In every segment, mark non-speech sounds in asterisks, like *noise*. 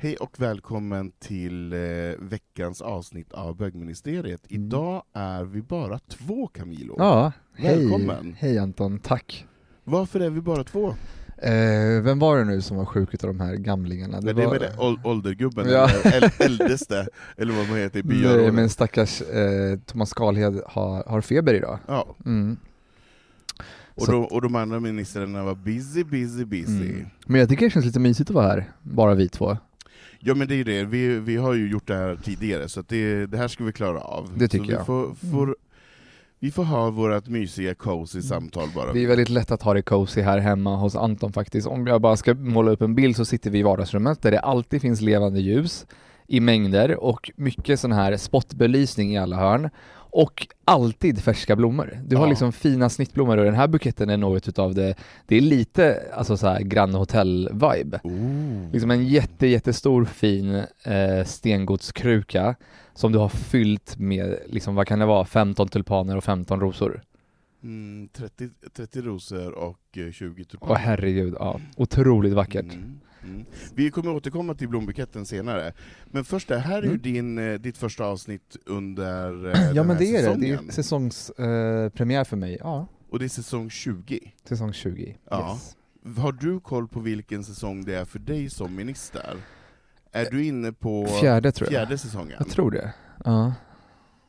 Hej och välkommen till eh, veckans avsnitt av Bögministeriet. Idag är vi bara två Camilo. Ja, Välkommen. hej, hej Anton, tack. Varför är vi bara två? Eh, vem var det nu som var sjuk utav de här gamlingarna? Det, det är med det, ål- åldergubben, Ja. eller äl- äldste, eller vad man heter i Nej, byrådet. men stackars eh, Thomas Skalhed har, har feber idag. Ja, Mm. och, de, och de andra ministrarna var busy, busy, busy. Mm. Men jag tycker det känns lite mysigt att vara här, bara vi två. Ja men det är ju det, vi, vi har ju gjort det här tidigare, så det, det här ska vi klara av. Det tycker så jag. Vi får, får, vi får ha vårt mysiga cozy samtal bara. Det är väldigt lätt att ha det cozy här hemma hos Anton faktiskt. Om jag bara ska måla upp en bild så sitter vi i vardagsrummet där det alltid finns levande ljus i mängder och mycket sån här spotbelysning i alla hörn. Och alltid färska blommor. Du har Ja. liksom fina snittblommor och den här buketten är något utav det, det är lite alltså så här Grand Hotel-vibe. Liksom en jätte, jättestor fin eh, stengodskruka som du har fyllt med, liksom, vad kan det vara, 15 tulpaner och 15 rosor. Mm, 30, 30 rosor och eh, 20 tulpaner. Åh herregud, ja. Otroligt vackert. Mm, mm. Vi kommer återkomma till blombuketten senare. Men först, det här är ju Mm. din, eh, ditt första avsnitt under eh, *clears throat* Ja men det är det, det säsongen. är säsongspremiär eh, för mig. Ja, Och det är säsong 20. säsong 20. Ja. Yes. Har du koll på vilken säsong det är för dig som minister? Är du inne på Fjärde tror jag. fjärde säsongen? Jag tror det. Ja.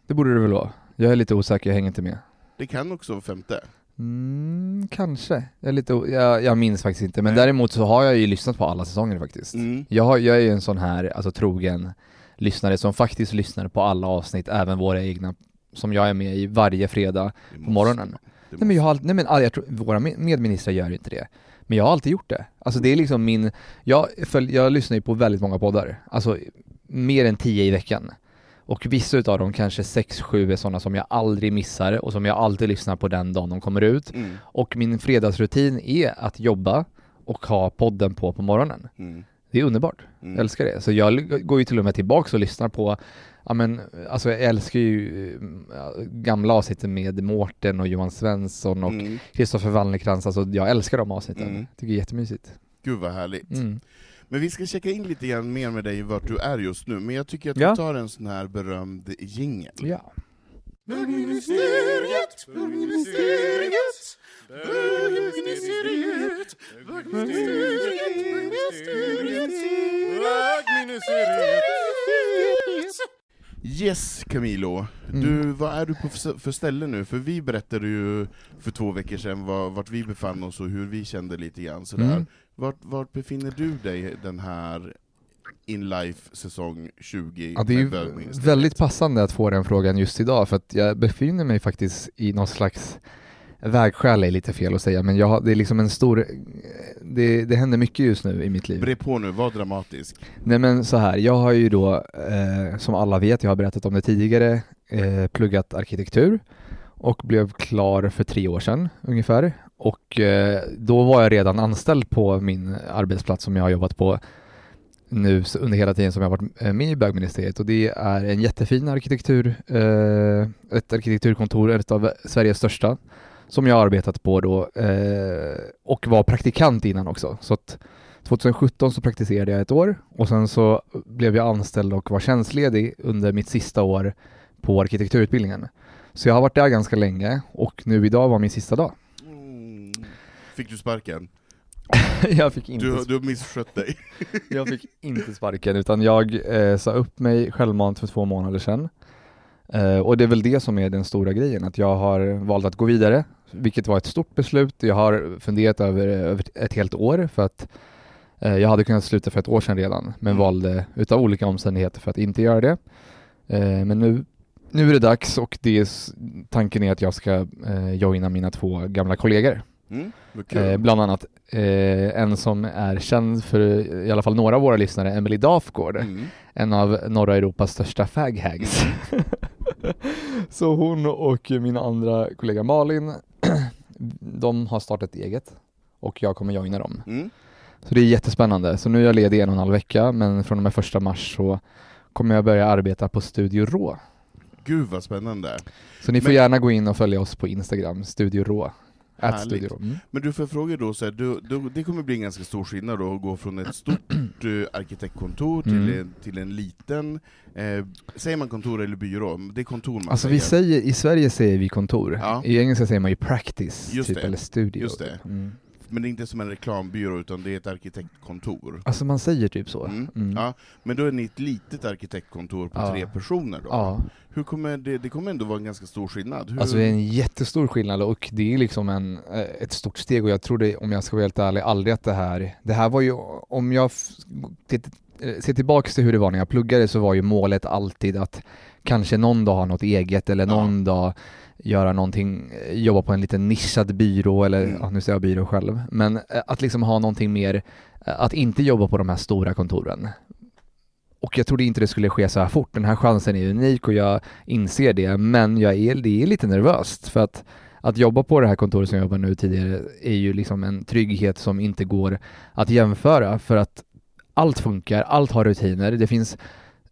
Det borde det väl vara. Jag är lite osäker, jag hänger inte med. Det kan också vara femte. Mm, kanske. Jag, är lite jag, jag minns faktiskt inte, men Nej. däremot så har jag ju lyssnat på alla säsonger faktiskt. Mm. Jag, har, jag är ju en sån här alltså, trogen lyssnare som faktiskt lyssnar på alla avsnitt, även våra egna, som jag är med i varje fredag Det på måste morgonen. Nej men jag måste- har nej men jag tror, våra med- medministrar gör inte det. Men jag har alltid gjort det. Alltså det är liksom min, jag, följ, jag lyssnar ju på väldigt många poddar. Alltså mer än tio i veckan. Och vissa utav dem, kanske sex, sju är sådana som jag aldrig missar och som jag alltid lyssnar på den dagen de kommer ut. Mm. Och min fredagsrutin är att jobba och ha podden på på morgonen. Mm. Det är underbart. Mm. Jag älskar det. Så jag går ju till och med tillbaks och lyssnar på, ja men, alltså jag älskar ju eh, gamla avsnitt med Mårten och Johan Svensson och Mm. Kristoffer Wallercrantz, alltså jag älskar de avsnitten. Mm. Tycker det är jättemysigt. Gud vad härligt. Mm. Men vi ska checka in lite grann mer med dig vart du är just nu, men jag tycker att Ja. vi tar en sån här berömd jingel. Ja. Bögministeriet, bögministeriet, bögministeriet, bögministeriet, bögministeriet. Yes Camilo, Mm. du, vad är du på för, för ställe nu? För vi berättade ju för två veckor sedan var, vart vi befann oss och hur vi kände lite grann sådär. Mm. Vart, vart befinner du dig den här In Life säsong 20 Ja, det är ju väldigt passande att få den frågan just idag för att jag befinner mig faktiskt i någon slags vägskäl är lite fel att säga men jag, det är liksom en stor, det, det händer mycket just nu i mitt liv. Bre på nu, var dramatisk. Nej men så här, jag har ju då, eh, som alla vet, jag har berättat om det tidigare, eh, pluggat arkitektur och blev klar för tre år sedan ungefär. Och eh, då var jag redan anställd på min arbetsplats som jag har jobbat på nu under hela tiden som jag har varit eh, med i bögministeriet och det är en jättefin arkitektur, eh, ett arkitekturkontor, ett av Sveriges största, som jag har arbetat på då eh, och var praktikant innan också. Så att 2017 så praktiserade jag ett år och sen så blev jag anställd och var tjänstledig under mitt sista år på arkitekturutbildningen. Så jag har varit där ganska länge och nu idag var min sista dag. Mm. Fick du sparken? *laughs* jag fick inte Du, du har misskött dig. *laughs* Jag fick inte sparken utan jag eh, sa upp mig självmant för två månader sedan. Eh, och det är väl det som är den stora grejen, att jag har valt att gå vidare, vilket var ett stort beslut. Jag har funderat över, över ett helt år för att eh, jag hade kunnat sluta för ett år sedan redan, men Mm. valde utav olika omständigheter för att inte göra det. Eh, men nu, nu är det dags och det är, tanken är att jag ska eh, joina mina två gamla kollegor. Mm. Eh, bland annat eh, en som är känd för i alla fall några av våra lyssnare, Emily Dafgård, Mm. en av norra Europas största faghags. *laughs* Så hon och min andra kollega Malin, *clears throat* de har startat eget och jag kommer joina dem. Mm. Så det är jättespännande. Så nu är jag ledig en och en halv vecka, men från och med första mars så kommer jag börja arbeta på Studio Rå. Gud vad spännande. Så ni får Men- gärna gå in och följa oss på Instagram, Studio Rå. Mm. Men du får fråga då, så här, du, du, det kommer bli en ganska stor skillnad då, att gå från ett stort *clears throat* eh, arkitektkontor till, Mm. en, till en liten, eh, säger man kontor eller byrå? Det är kontor man Alltså säger. vi säger, i Sverige säger vi kontor, Ja. i engelska säger man ju practice, Just typ, det. eller studio. Just det. Mm. Men det är inte som en reklambyrå, utan det är ett arkitektkontor. Alltså man säger typ så. Mm. Mm. Ja, men då är ni ett litet arkitektkontor på Ja. tre personer då? Ja. Hur kommer det, det kommer ändå vara en ganska stor skillnad. Hur, Alltså det är en jättestor skillnad och det är liksom en, eh, ett stort steg och jag tror det, om jag ska vara helt ärlig, aldrig att det här, det här var ju, om jag eh, ser tillbaks till hur det var när jag pluggade så var ju målet alltid att kanske någon dag ha något eget eller någon dag göra någonting, eh, jobba på en liten nischad byrå eller, Mm. ja, nu säger jag byrå själv, men eh, att liksom ha någonting mer, eh, att inte jobba på de här stora kontoren. Och jag trodde inte det skulle ske så här fort. Den här chansen är unik och jag inser det, men jag är, det är lite nervöst för att att jobba på det här kontoret som jag jobbar nu tidigare är ju liksom en trygghet som inte går att jämföra för att allt funkar, allt har rutiner, det finns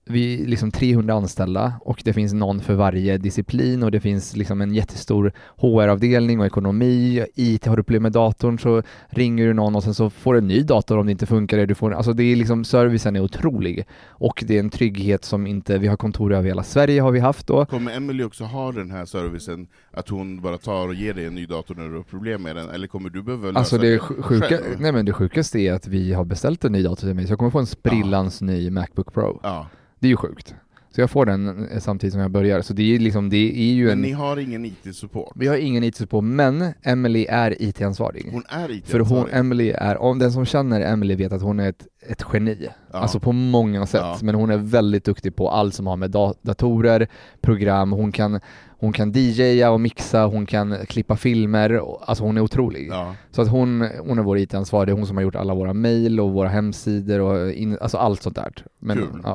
vi är liksom 300 anställda och det finns någon för varje disciplin och det finns liksom en jättestor HR-avdelning och ekonomi. IT, har du problem med datorn så ringer du någon och sen så får du en ny dator om det inte funkar. Du får, alltså det är liksom, servicen är otrolig och det är en trygghet som inte, vi har kontor över hela Sverige har vi haft då. Kommer Emily också ha den här servicen, att hon bara tar och ger dig en ny dator när du har problem med den, eller kommer du behöva lösa Alltså det sj- sjuka, själv? nej men det sjukaste är att vi har beställt en ny dator till mig så jag kommer få en sprillans ny Macbook Pro. Ja. Det är ju sjukt. Så jag får den eh, samtidigt som jag börjar. Så det är liksom, det är ju Men en... ni har ingen IT-support? Vi har ingen IT-support, men Emily är IT-ansvarig. Hon är it För hon, Emily är, om den som känner Emily vet att hon är ett, ett geni. Ja. Alltså på många sätt. Ja. Men hon är väldigt duktig på allt som har med da- datorer, program, hon kan, hon kan DJa och mixa, hon kan klippa filmer. Alltså hon är otrolig. Ja. Så att hon, hon är vår IT-ansvarig, hon som har gjort alla våra mail och våra hemsidor och in, alltså allt sånt där. Men.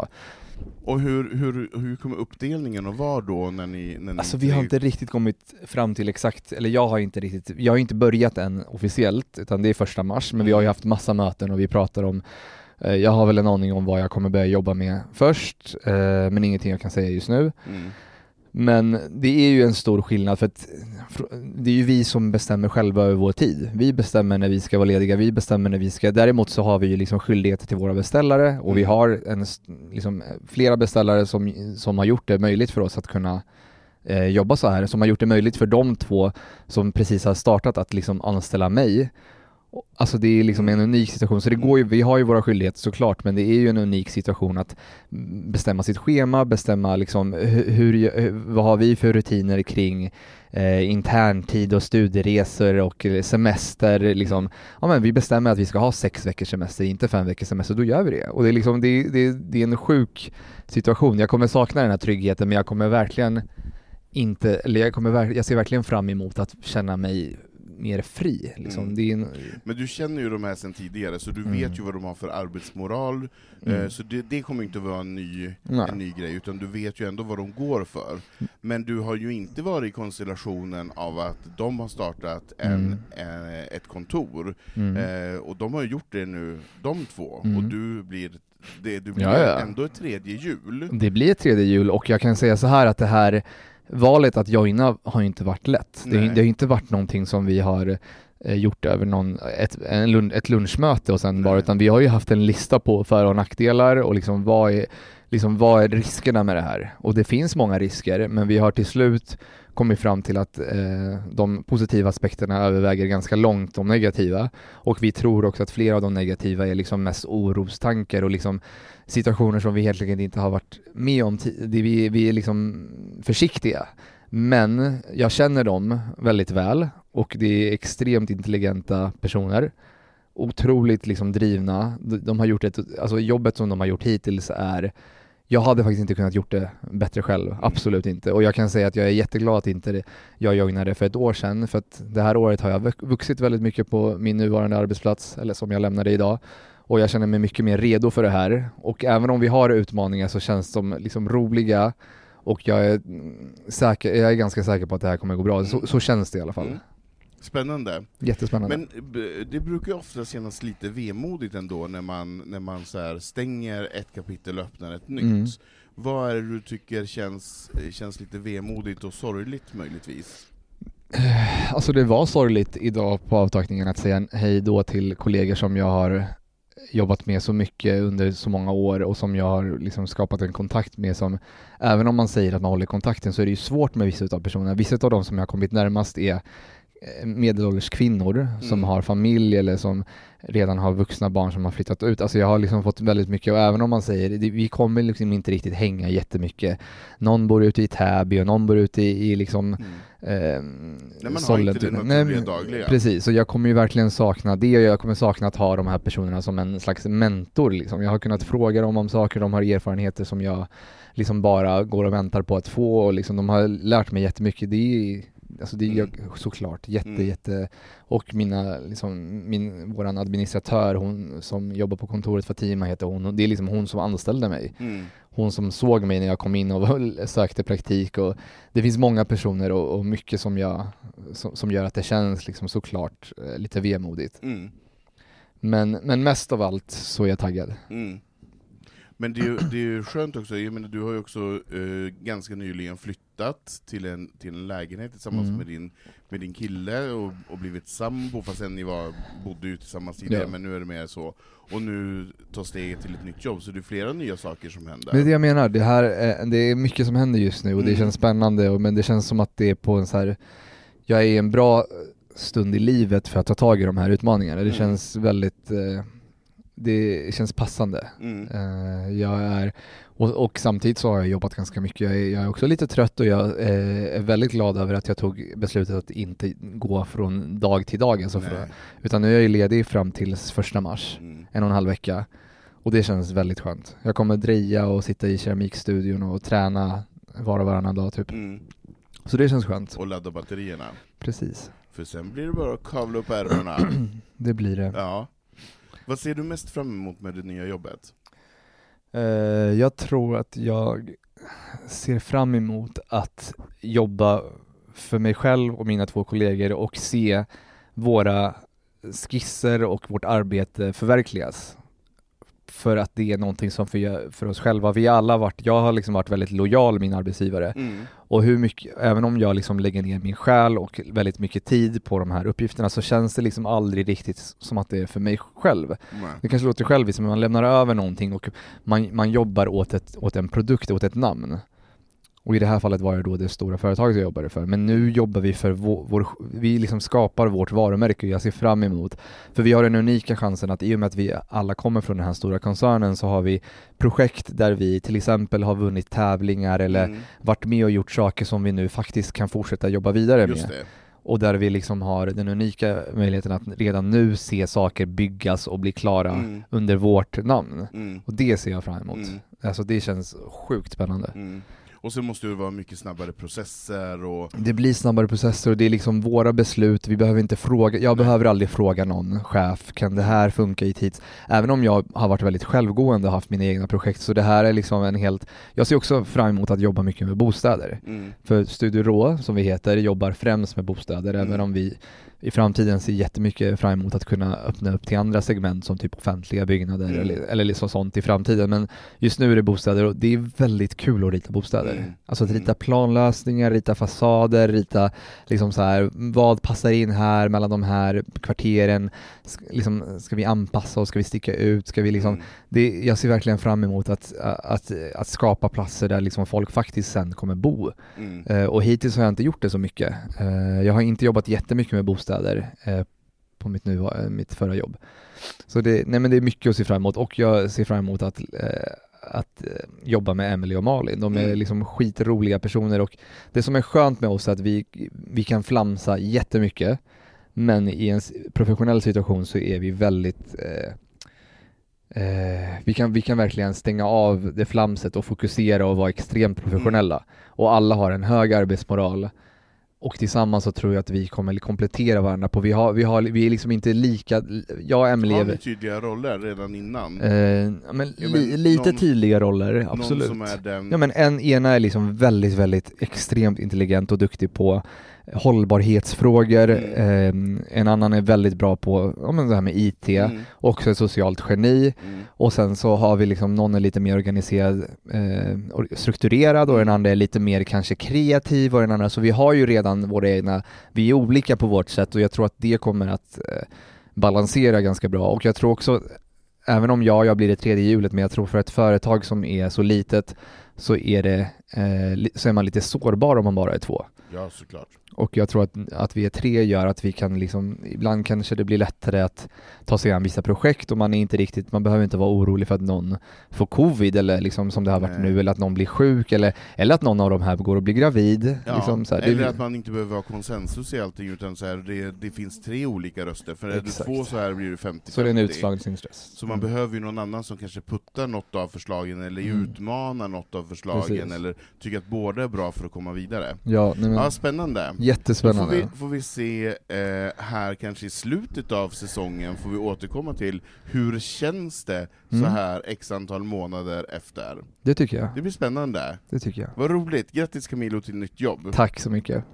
Och hur, hur, hur kommer uppdelningen att vara då när ni... När Alltså ni vi har inte riktigt kommit fram till exakt, eller jag har inte riktigt, jag har inte börjat än officiellt, utan det är första mars, men vi har ju haft massa möten och vi pratar om eh, jag har väl en aning om vad jag kommer börja jobba med först, eh, men ingenting jag kan säga just nu. Mm. Men det är ju en stor skillnad för att det är ju vi som bestämmer själva över vår tid. Vi bestämmer när vi ska vara lediga, vi bestämmer när vi ska, däremot så har vi ju liksom skyldigheter till våra beställare och vi Mm. har en, liksom, flera beställare som, som har gjort det möjligt för oss att kunna eh, jobba så här, som har gjort det möjligt för de två som precis har startat att liksom anställa mig. Alltså det är liksom en unik situation, så det går ju, vi har ju våra skyldigheter såklart, men det är ju en unik situation att bestämma sitt schema, bestämma liksom hur, hur vad har vi för rutiner kring eh, interntid och studieresor och eh, semester liksom. Ja men vi bestämmer att vi ska ha sex veckors semester, inte fem veckors semester, då gör vi det. Och det är liksom, det, det, det är en sjuk situation. Jag kommer sakna den här tryggheten, men jag kommer verkligen inte, eller jag, kommer, jag ser verkligen fram emot att känna mig mer fri. Liksom. Mm. En, Men du känner ju de här sedan tidigare, så du Mm. vet ju vad de har för arbetsmoral, Mm. eh, så det, det kommer inte vara en ny, Nej. en ny grej, utan du vet ju ändå vad de går för. Men du har ju inte varit i konstellationen av att de har startat en, Mm. eh, ett kontor, mm. eh, och de har ju gjort det nu, de två, Mm. och du blir det du blir Ja, ja. ändå ett tredje jul. Det blir ett tredje jul och jag kan säga så här att det här valet att joina har ju inte varit lätt. Det, det har ju inte varit någonting som vi har eh, gjort över någon, ett, en, ett lunchmöte och sen Nej. bara, utan vi har ju haft en lista på för och nackdelar och liksom vad är, liksom vad är riskerna med det här? Och det finns många risker, men vi har till slut kommit fram till att eh, de positiva aspekterna överväger ganska långt de negativa. Och vi tror också att flera av de negativa är liksom mest orostankar och liksom situationer som vi helt enkelt inte har varit med om. Vi, vi är liksom försiktiga. Men jag känner dem väldigt väl och det är extremt intelligenta personer. Otroligt liksom drivna. De har gjort ett, alltså jobbet som de har gjort hittills är jag hade faktiskt inte kunnat gjort det bättre själv, absolut inte. Och jag kan säga att jag är jätteglad att inte jag joinade för ett år sedan, för att det här året har jag vux- vuxit väldigt mycket på min nuvarande arbetsplats, eller som jag lämnade idag. Och jag känner mig mycket mer redo för det här. Och även om vi har utmaningar så känns de liksom roliga och jag är, mm, säker, jag är ganska säker på att det här kommer gå bra. Så, så känns det i alla fall. Spännande. Jättespännande. Men b- det brukar ofta kännas lite vemodigt ändå när man, när man så stänger ett kapitel och öppnar ett nytt. Mm. Vad är det du tycker känns, känns lite vemodigt och sorgligt möjligtvis? Alltså det var sorgligt idag på avtackningen att säga hej då till kollegor som jag har jobbat med så mycket under så många år och som jag har liksom skapat en kontakt med som även om man säger att man håller kontakten så är det ju svårt med vissa av personerna. Vissa av de som jag har kommit närmast är eh, medelålders kvinnor som Mm. har familj eller som redan har vuxna barn som har flyttat ut. Alltså jag har liksom fått väldigt mycket och även om man säger det, vi kommer liksom inte riktigt hänga jättemycket. Någon bor ute i Täby och någon bor ute i, i liksom Mm. eh, Nej, man har inte det Nej, dagliga. Precis, och jag kommer ju verkligen sakna det och jag kommer sakna att ha de här personerna som en slags mentor liksom. Jag har kunnat fråga dem om saker, de har erfarenheter som jag liksom bara går och väntar på att få och liksom de har lärt mig jättemycket. Det är Alltså det är jag såklart jätte, Mm. jätte och mina, liksom, min, våran administratör, hon som jobbar på kontoret, Fatima heter hon, det är liksom hon som anställde mig Mm. hon som såg mig när jag kom in och sökte praktik och det finns många personer och, och mycket som, jag, som, som gör att det känns liksom såklart eh, lite vemodigt. Mm. Men, men mest av allt så är jag taggad. Mm. Men det är, ju, det är ju skönt också, jag menar, du har ju också eh, ganska nyligen flyttat till en, till en lägenhet tillsammans Mm. med, din, med din kille och, och blivit sambo, fast sen ni var, bodde ju tillsammans tidigare, Ja. men nu är det mer så. Och nu tar steget till ett nytt jobb, så det är flera nya saker som händer. Det är det jag menar, det, här, är- det är mycket som händer just nu och det Mm. känns spännande och, men det känns som att det är på en så här jag är i en bra stund i livet för att ta tag i de här utmaningarna. Det Mm. känns väldigt, eh, det känns passande. Mm. Eh, jag är, och, och samtidigt så har jag jobbat ganska mycket. Jag är, jag är också lite trött och jag eh, är väldigt glad över att jag tog beslutet att inte gå från dag till dag. Alltså för, utan nu är jag ledig fram till första mars, Mm. en och en halv vecka. Och det känns väldigt skönt. Jag kommer dreja och sitta i keramikstudion och träna var och varannan dag typ. Mm. Så det känns skönt. Och ladda batterierna. Precis. För sen blir det bara att kavla upp ärmarna. *clears throat* Det blir det. ja. Vad ser du mest fram emot med det nya jobbet? Eh, jag tror att jag ser fram emot att jobba för mig själv och mina två kollegor och se våra skisser och vårt arbete förverkligas. För att det är någonting som för, för oss själva, vi alla varit, jag har liksom varit väldigt lojal med min arbetsgivare Mm. Och hur mycket, även om jag liksom lägger ner min själ och väldigt mycket tid på de här uppgifterna så känns det liksom aldrig riktigt som att det är för mig själv. Nej. Det kanske låter själviskt men man lämnar över någonting och man, man jobbar åt, ett, åt en produkt, åt ett namn. Och i det här fallet var det då det stora företaget jag jobbade för. Men nu jobbar vi för vår, vår vi liksom skapar vårt varumärke och jag ser fram emot. För vi har den unika chansen att i och med att vi alla kommer från den här stora koncernen så har vi projekt där vi till exempel har vunnit tävlingar eller Mm. varit med och gjort saker som vi nu faktiskt kan fortsätta jobba vidare Just med. det. Och där vi liksom har den unika möjligheten att redan nu se saker byggas och bli klara Mm. under vårt namn. Mm. Och det ser jag fram emot. Mm. Alltså det känns sjukt spännande. Och sen måste det vara mycket snabbare processer och... Det blir snabbare processer och det är liksom våra beslut, vi behöver inte fråga, jag behöver aldrig fråga någon chef, kan det här funka i tids? Även om jag har varit väldigt självgående och haft mina egna projekt, så det här är liksom en helt, jag ser också fram emot att jobba mycket med bostäder. Mm. För Studio Rå, som vi heter, jobbar främst med bostäder, Mm. även om vi i framtiden ser jättemycket fram emot att kunna öppna upp till andra segment som typ offentliga byggnader Mm. eller, eller liksom sånt i framtiden. Men just nu är det bostäder och det är väldigt kul att rita bostäder. Mm. Alltså att Mm. rita planlösningar, rita fasader, rita liksom så här, vad passar in här mellan de här kvarteren? Liksom, ska vi anpassa oss? Ska vi sticka ut? Ska vi liksom Mm. det, jag ser verkligen fram emot att, att, att skapa platser där liksom folk faktiskt sen kommer bo. Mm. Eh, och hittills har jag inte gjort det så mycket. Eh, jag har inte jobbat jättemycket med bostäder eh, på mitt, nu, eh, mitt förra jobb. Så det, nej men det är mycket att se fram emot och jag ser fram emot att, eh, att eh, jobba med Emily och Malin. De är Mm. liksom skitroliga personer och det som är skönt med oss är att vi, vi kan flamsa jättemycket men i en professionell situation så är vi väldigt eh, Eh, vi, kan, vi kan verkligen stänga av det flamset och fokusera och vara extremt professionella. Och alla har en hög arbetsmoral. Och tillsammans så tror jag att vi kommer komplettera varandra på, vi, har, vi, har, vi är liksom inte lika, jag och Emelie Har ni tydliga roller redan innan? eh, ja, men, Ja, li, men lite någon- tydliga roller, absolut. Någon som är den... Ja men en, ena är liksom väldigt, väldigt extremt intelligent och duktig på hållbarhetsfrågor, Mm. eh, en annan är väldigt bra på ja, men det här med IT, Mm. också ett socialt geni, Mm. och sen så har vi liksom, någon är lite mer organiserad eh, och strukturerad och den andra är lite mer kanske kreativ och den andra, så vi har ju redan våra egna, vi är olika på vårt sätt och jag tror att det kommer att eh, balansera ganska bra och jag tror också, även om jag, jag blir det tredje hjulet, men jag tror för ett företag som är så litet så är det, eh, så är man lite sårbar om man bara är två. Ja, såklart. Och jag tror att, att vi är tre gör att vi kan liksom, ibland kanske det blir lättare att ta sig an vissa projekt och man är inte riktigt, man behöver inte vara orolig för att någon får covid eller liksom som det har varit Nej. nu, eller att någon blir sjuk eller, eller att någon av de här går och blir gravid. Ja, liksom så här. eller det, att man inte behöver ha konsensus i allting, utan så här, det, det finns tre olika röster, för är det Exakt. två så här blir det 50-50. så är det en utslagningsstress. Så man behöver ju någon annan som kanske puttar något av förslagen, eller Mm. utmanar något av förslagen, Precis. eller tycker att båda är bra för att komma vidare. Ja, nej men, Ja, spännande. Då får jättespännande. vi, får vi se eh, här kanske i slutet av säsongen, får vi återkomma till hur känns det så Mm. här x antal månader efter? Det tycker jag. Det blir spännande. Det tycker jag. Vad roligt, grattis Camilo till nytt jobb. Tack så mycket.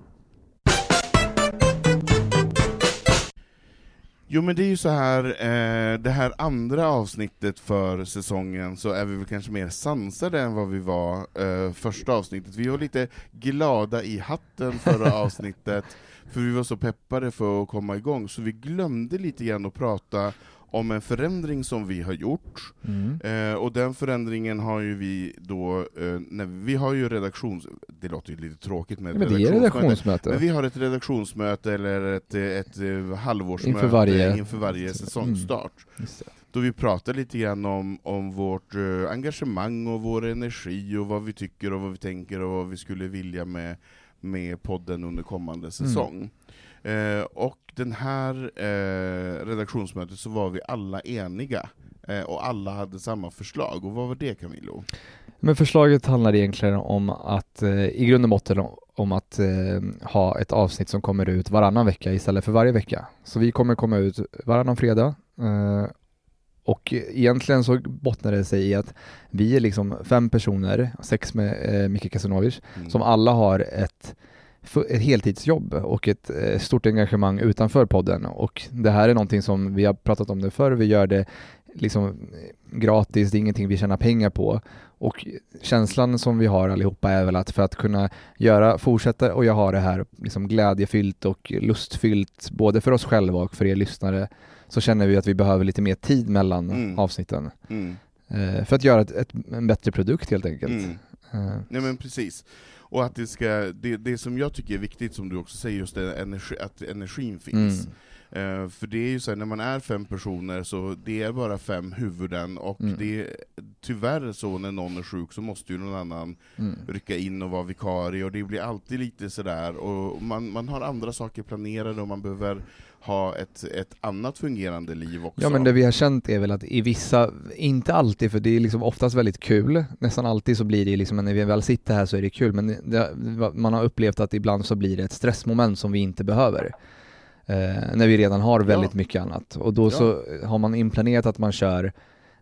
Jo men det är ju så här, eh, det här andra avsnittet för säsongen så är vi väl kanske mer sansade än vad vi var eh, första avsnittet. Vi var lite glada i hatten förra *laughs* avsnittet, för vi var så peppade för att komma igång, så vi glömde lite grann att prata om en förändring som vi har gjort, Mm. eh, och den förändringen har ju vi då, eh, när vi har ju redaktions... Det låter ju lite tråkigt med Ja, men är redaktionsmöte. men vi har ett redaktionsmöte eller ett, ett, ett halvårsmöte Inför varje- inför varje säsongstart. Det. Då vi pratar lite grann om, om vårt eh, engagemang och vår energi och vad vi tycker och vad vi tänker och vad vi skulle vilja med, med podden under kommande säsong. Eh, och den här eh, redaktionsmötet så var vi alla eniga, eh, och alla hade samma förslag. Och vad var det Camilo? Men förslaget handlar egentligen om att, eh, i grund och botten om att eh, ha ett avsnitt som kommer ut varannan vecka istället för varje vecka. Så vi kommer komma ut varannan fredag och egentligen så bottnar det sig i att vi är liksom fem personer, sex med eh, Micke Kasanovic, Mm. som alla har ett, ett heltidsjobb och ett eh, stort engagemang utanför podden och det här är någonting som vi har pratat om det förr, vi gör det liksom eh, gratis, det är ingenting vi tjänar pengar på och känslan som vi har allihopa är väl att för att kunna göra, fortsätta och jag har det här liksom glädjefyllt och lustfyllt både för oss själva och för er lyssnare så känner vi att vi behöver lite mer tid mellan Mm. avsnitten Mm. eh, för att göra ett, ett, en bättre produkt helt enkelt. Mm. Eh, Nej men precis. Och att det ska, det, det som jag tycker är viktigt, som du också säger, just det, energi, att energin finns. Mm. Eh, för det är ju så här, när man är fem personer så det är bara fem huvuden, och Mm. det är tyvärr så när någon är sjuk så måste ju någon annan Mm. rycka in och vara vikarie, och det blir alltid lite sådär, och man, man har andra saker planerade och man behöver ha ett, ett annat fungerande liv också. Ja men det vi har känt är väl att i vissa, inte alltid för det är liksom oftast väldigt kul, nästan alltid så blir det liksom, när vi väl sitter här så är det kul, men det, man har upplevt att ibland så blir det ett stressmoment som vi inte behöver. Eh, när vi redan har väldigt Ja. mycket annat. Och då Ja. så har man inplanerat att man kör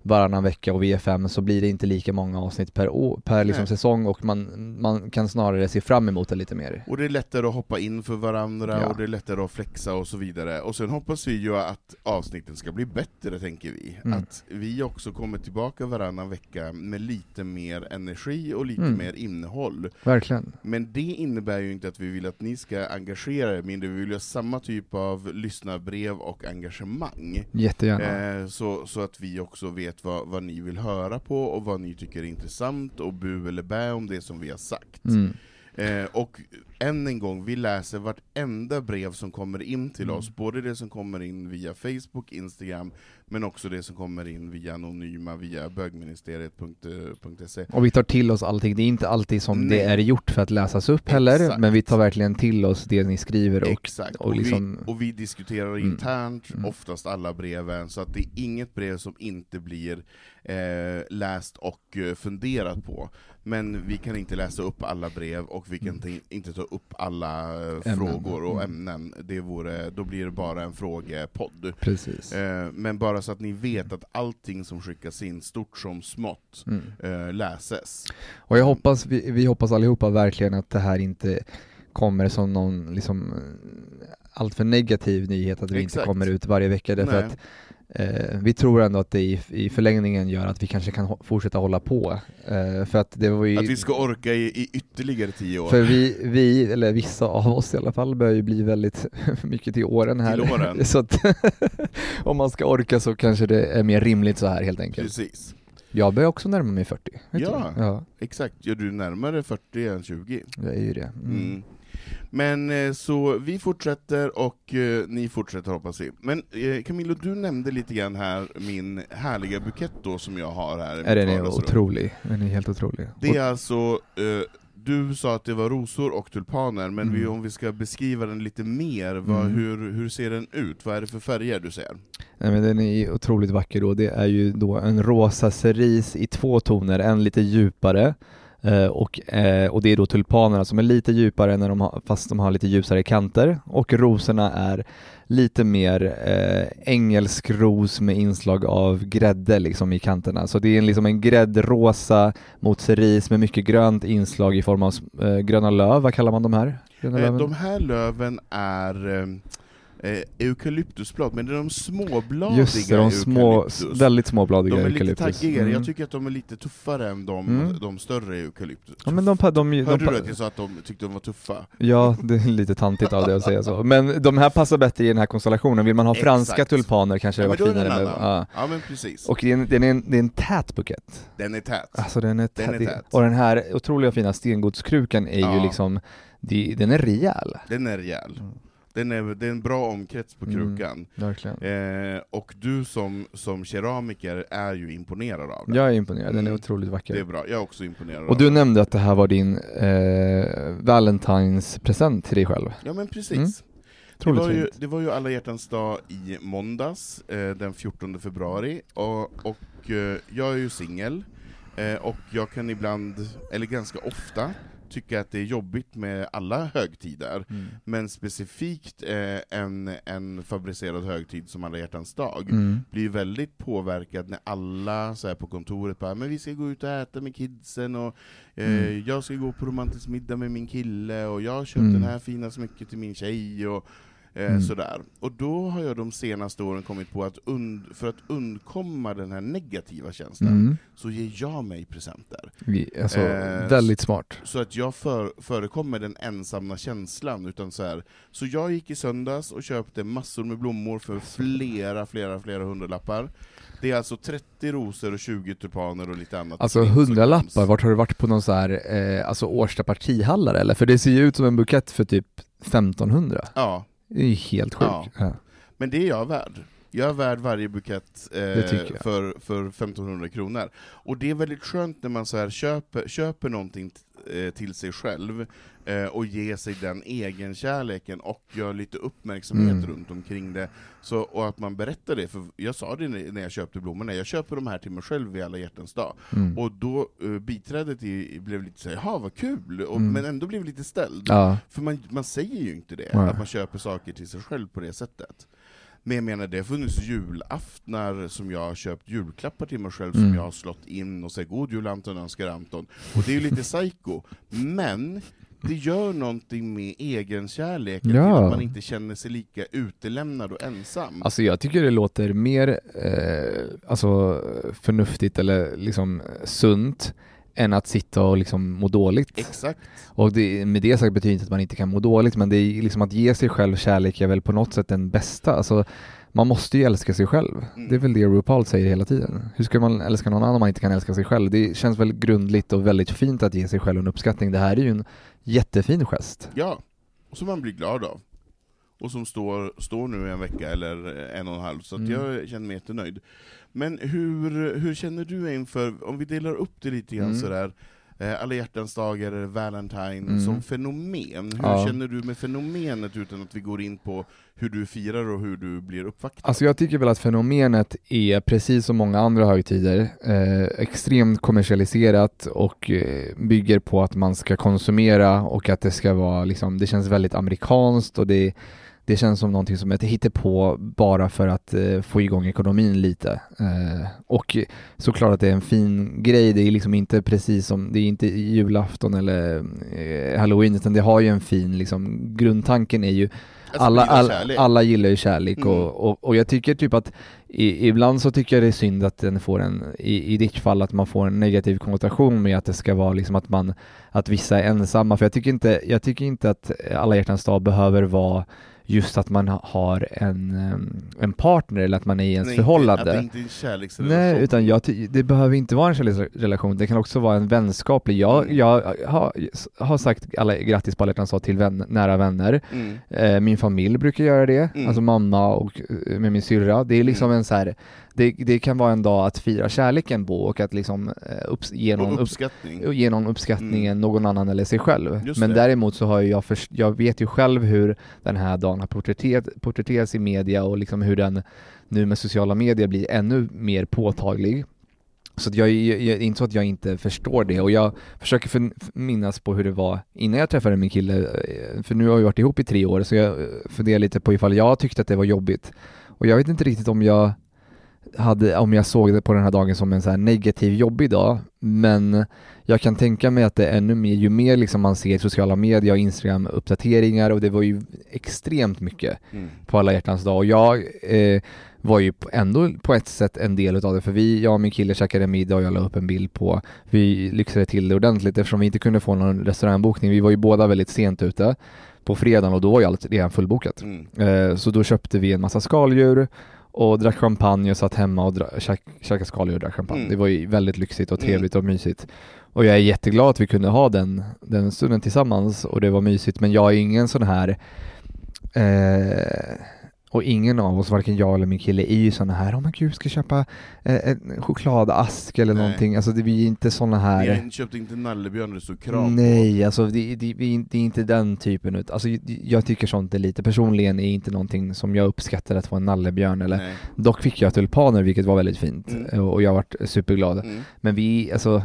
varannan vecka och vi är fem så blir det inte lika många avsnitt per, år, per liksom Nej. säsong och man, man kan snarare se fram emot det lite mer. Och det är lättare att hoppa in för varandra, Ja. och det är lättare att flexa och så vidare. Och sen hoppas vi ju att avsnitten ska bli bättre, tänker vi. Mm. Att vi också kommer tillbaka varannan vecka med lite mer energi och lite Mm. mer innehåll. Verkligen. Men det innebär ju inte att vi vill att ni ska engagera er mindre, vi vill ha samma typ av lyssnarbrev och engagemang. Jättegärna. Eh, så, så att vi också vet vad, vad ni vill höra på, och vad ni tycker är intressant, och bu eller bä om det som vi har sagt. Mm. Eh, och än en gång, vi läser vartenda brev som kommer in till Mm. oss, både det som kommer in via Facebook, Instagram, men också det som kommer in via anonyma, via bögministeriet.se. Och vi tar till oss allting, det är inte alltid som Nej. det är gjort för att läsas upp heller, Exakt. men vi tar verkligen till oss det ni skriver och, Exakt, och och, liksom- vi, och vi diskuterar Mm. internt, Mm. oftast alla breven, så att det är inget brev som inte blir eh, läst och eh, funderat på. Men vi kan inte läsa upp alla brev, och vi kan Mm. inte- inte ta upp alla eh, Ämnen. frågor och Mm. ämnen. Det vore, då blir det bara en frågepodd. precis. Eh, men bara så att ni vet att allting som skickas in, stort som smått, Mm. eh, läses. Och jag hoppas, vi, vi hoppas allihopa verkligen att det här inte kommer som någon liksom alltför negativ nyhet att vi inte Exakt. kommer ut varje vecka därför Nej. att eh, vi tror ändå att det i, i förlängningen gör att vi kanske kan ho- fortsätta hålla på. Eh, för att det var ju... Att vi ska orka i, i ytterligare tio år. För vi, vi, eller vissa av oss i alla fall, börjar ju bli väldigt *laughs* mycket till åren här. Till åren. *laughs* så att *laughs* om man ska orka så kanske det är mer rimligt så här helt enkelt. Precis. Jag börjar också närma mig 40. vet Ja. ja, Exakt, ja, du är närmare 40 än 20. det är ju det. Mm. Mm. Men eh, så vi fortsätter, och eh, ni fortsätter hoppas vi. Men eh, Camilo, du nämnde lite grann här min härliga bukett då som jag har här i Är den mitt är vardagsrum. otrolig. Den är helt otrolig. Det är alltså, eh, du sa att det var rosor och tulpaner, men vi, Mm. om vi ska beskriva den lite mer, vad, Mm. hur, hur ser den ut? Vad är det för färger du ser? Nej, men den är otroligt vacker då. Det är ju då en rosa cerise i två toner, en lite djupare eh, och, eh, och det är då tulpanerna som är lite djupare när de har, fast de har lite ljusare kanter och rosorna är lite mer eh, engelsk ros med inslag av grädde liksom i kanterna. Så det är en, liksom en gräddrosa mot cerise med mycket grönt inslag i form av eh, gröna löv, vad kallar man de här? Eh, de här löven är eh, eukalyptusblad, men det är de småbladiga Just det, de små, eukalyptus. väldigt småbladiga De är lite eukalyptus. taggigare, Mm. jag tycker att de är lite tuffare än de, Mm. de större eukalyptus. Ja men de, de, de, Hörde pa- du att jag sa att de tyckte de var tuffa? Ja, det är lite tantigt av det att säga så. Men de här passar bättre i den här konstellationen. Vill man ha Exakt. franska tulpaner kanske det Ja, det finare en med... Ja. Ja men precis. Och det är, en, det, är en, det är en tät bukett. Den är tät. Alltså den är tät. Den är tät. Och den här otroliga fina stengodskrukan är ju Ja. liksom, det, den är rejäl. Den är rejäl. Mm. Den är, det är en bra omkrets på Mm. krukan. Verkligen. Eh, och du som, som keramiker är ju imponerad av den. Jag är imponerad, den är Mm. otroligt vacker. Det är bra, jag är också imponerad Och du den. nämnde att det här var din eh, Valentines present till dig själv. Ja men precis. Mm. Det var, ju, det var ju alla hjärtans dag i måndags, eh, den 14 februari, och, och eh, jag är ju singel, eh, och jag kan ibland, eller ganska ofta, tycka att det är jobbigt med alla högtider, Mm. men specifikt eh, en, en fabricerad högtid som alla hjärtans dag, Mm. blir väldigt påverkad när alla så här på kontoret bara men vi ska gå ut och äta med kidsen, och eh, Mm. jag ska gå på romantisk middag med min kille, och jag har köpt Mm. den här fina smycket till min tjej, och eh, Mm. sådär. Och då har jag de senaste åren kommit på att för att undkomma den här negativa känslan, Mm. så ger jag mig presenter. Alltså, Eh, väldigt smart. Så att jag för, förekommer den ensamma känslan, utan så här. Så jag gick i söndags och köpte massor med blommor för flera, flera, flera hundralappar. Det är alltså 30 rosor och 20 tulpaner och lite annat. Alltså hundralappar, vart har du varit på någon så här, eh, alltså Årsta partihallar eller? För det ser ju ut som en bukett för typ 1500. Ja, Det är ju helt sjukt. Ja. Ja. Men det är jag värd. Jag är värd varje bukett eh, för, för 1500 kronor. Och det är väldigt skönt när man så här köper, köper någonting t- eh, till sig själv, eh, och ger sig den egenkärleken, och gör lite uppmärksamhet Mm. runt omkring det. Så, och att man berättar det, för jag sa det när jag köpte blommorna, jag köper de här till mig själv vid alla hjärtans dag. Mm. Och då uh, biträdet i, blev lite såhär, jaha vad kul, och, Mm. men ändå blev lite ställd. Ja, För man, man säger ju inte det, Nej. att man köper saker till sig själv på det sättet. Men jag menar, det har funnits julaftnar som jag har köpt julklappar till mig själv, som Mm. jag har slått in och säger God jul Anton, önskar Anton. Och det är ju lite psycho, men det gör någonting med egenkärleken, Ja. att man inte känner sig lika utelämnad och ensam. Alltså jag tycker det låter mer eh, alltså förnuftigt eller liksom sunt än att sitta och liksom må dåligt. Exakt. Och det, med det sagt betyder inte att man inte kan må dåligt, men det är liksom att ge sig själv kärlek är väl på något sätt den bästa. Alltså, man måste ju älska sig själv. Mm. Det är väl det RuPaul säger hela tiden. Hur ska man älska någon annan om man inte kan älska sig själv? Det känns väl grundligt och väldigt fint att ge sig själv en uppskattning. Det här är ju en jättefin gest. Ja, och som man blir glad av. Och som står, står nu en vecka eller en och en halv, så Mm. jag känner mig jättenöjd. Men hur, hur känner du inför, om vi delar upp det lite grann Mm. sådär, eh, alla hjärtans dagar eller Valentine Mm. som fenomen, hur Ja. känner du med fenomenet utan att vi går in på hur du firar och hur du blir uppvaktad? Alltså jag tycker väl att fenomenet är, precis som många andra högtider, eh, extremt kommersialiserat och eh, bygger på att man ska konsumera och att det ska vara liksom, det känns väldigt amerikanskt och det, det känns som någonting som ett på bara för att eh, få igång ekonomin lite. Eh, och såklart att det är en fin grej, det är liksom inte precis som, det är inte julafton eller eh, halloween, utan det har ju en fin, liksom, grundtanken är ju alla, all, alla gillar ju kärlek Mm. och, och, och jag tycker typ att i, ibland så tycker jag det är synd att den får en, i, i ditt fall att man får en negativ konnotation med att det ska vara liksom att man, att vissa är ensamma, för jag tycker inte, jag tycker inte att alla hjärtans dag behöver vara just att man har en, en partner eller att man är i ens Nej, förhållande. Inte, att det inte är en kärleksrelation. Nej, utan jag det behöver inte vara en kärleksrelation, det kan också vara en vänskaplig. Jag, Mm. jag har, har sagt alla grattis på alla dag till vän, nära vänner. Mm. Eh, min familj brukar göra det, Mm. alltså mamma och eh, med min syrra. Det är liksom Mm. en så här, det, det kan vara en dag att fira kärleken på och att liksom eh, upps, ge, någon Och upp, uppskattning. ge någon uppskattning Mm. någon annan eller sig själv. Just Men det. däremot så har jag, först, jag vet ju själv hur den här dagen har porträtterat, porträtterats i media och liksom hur den nu med sociala medier blir ännu mer påtaglig. Så att jag, jag, jag, det är inte så att jag inte förstår det och jag försöker för, minnas på hur det var innan jag träffade min kille, eh, för nu har vi varit ihop i tre år, så jag eh, funderar lite på ifall jag tyckte att det var jobbigt. Och jag vet inte riktigt om jag hade, om jag såg det på den här dagen som en så negativ, jobbig dag, men jag kan tänka mig att det är ännu mer, ju mer liksom man ser sociala medier och Instagram-uppdateringar och det var ju extremt mycket Mm. på alla hjärtans dag och jag eh, var ju ändå på ett sätt en del utav det för vi, jag och min kille käkade middag och jag la upp en bild på, vi lyxade till det ordentligt eftersom vi inte kunde få någon restaurangbokning, vi var ju båda väldigt sent ute på fredagen och då var ju allt redan fullbokat. Mm. Eh, så då köpte vi en massa skaldjur och drack champagne och satt hemma och dra- käk, käkade skaldjur och drack champagne. Mm. Det var ju väldigt lyxigt och Mm. trevligt och mysigt. Och jag är jätteglad att vi kunde ha den, den stunden tillsammans och det var mysigt men jag är ingen sån här eh, och ingen av oss, varken jag eller min kille, är ju såna här, åh men gud, ska köpa eh, en chokladask eller Nej. någonting. Alltså det, vi är inte såna här Ni köpte inte nallebjörn det stod krav på? Nej, alltså det, det, vi- det är inte den typen ut. Alltså jag tycker sånt är lite, personligen är inte någonting som jag uppskattar att få en nallebjörn eller Nej. Dock fick jag tulpaner vilket var väldigt fint Mm. och jag varit superglad. Mm. Men vi, alltså,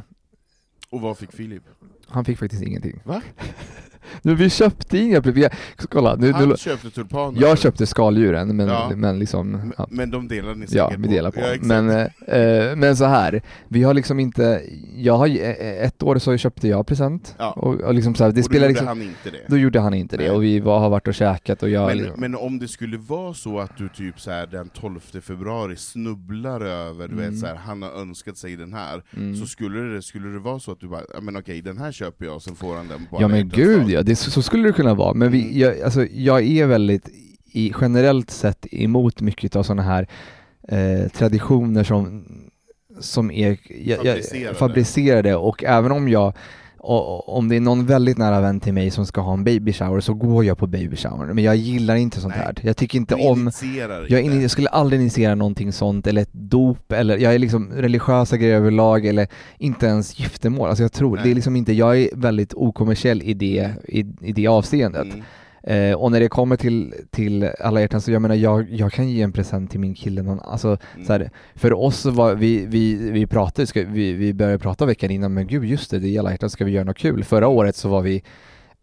Och vad fick Filip? han fick faktiskt ingenting. Va? *laughs* Nu, vi köpte inga, vi, kolla, nu, Han nu, köpte tulpaner? jag köpte skaldjuren men, Ja. men liksom, ja. Men de delade ni säkert Ja, vi delar på. Ja, men, eh, men så här, vi har liksom inte, jag har, eh, ett år så köpte jag present Ja. och, och liksom så här, det och spelar liksom, han inte det? då gjorde han inte det Nej. och vi var, har varit och käkat och jag Men, liksom- men om det skulle vara så att du typ så här den 12 februari snubblar över, du Mm. vet så här, han har önskat sig den här, Mm. så skulle det, skulle det vara så att du bara, men okej den här köper jag, och sen får han den på Ja men gud. Ja, det, så, så skulle det kunna vara, men vi, Mm. jag, alltså, jag är väldigt i, generellt sett emot mycket av sådana här eh, traditioner som, som är jag, Fabricerade. fabricerade och även om jag och, om det är någon väldigt nära vän till mig som ska ha en baby shower så går jag på baby shower, men jag gillar inte sånt Nej. här. Jag tycker inte om jag, in, jag skulle aldrig initiera någonting sånt, eller ett dop, eller jag är liksom religiösa grejer överlag, eller inte ens giftermål. Alltså jag tror, Nej. det är liksom inte, jag är väldigt okommersiell i det, i, i det avseendet. Mm. Eh, och när det kommer till, till alla hjärtans, så jag menar jag, jag kan ge en present till min kille, någon, alltså Mm. så här, för oss var vi, vi, vi pratade, ska, vi, vi började prata veckan innan, men gud just det, det är alla hjärtans, ska vi göra något kul? Förra året så var vi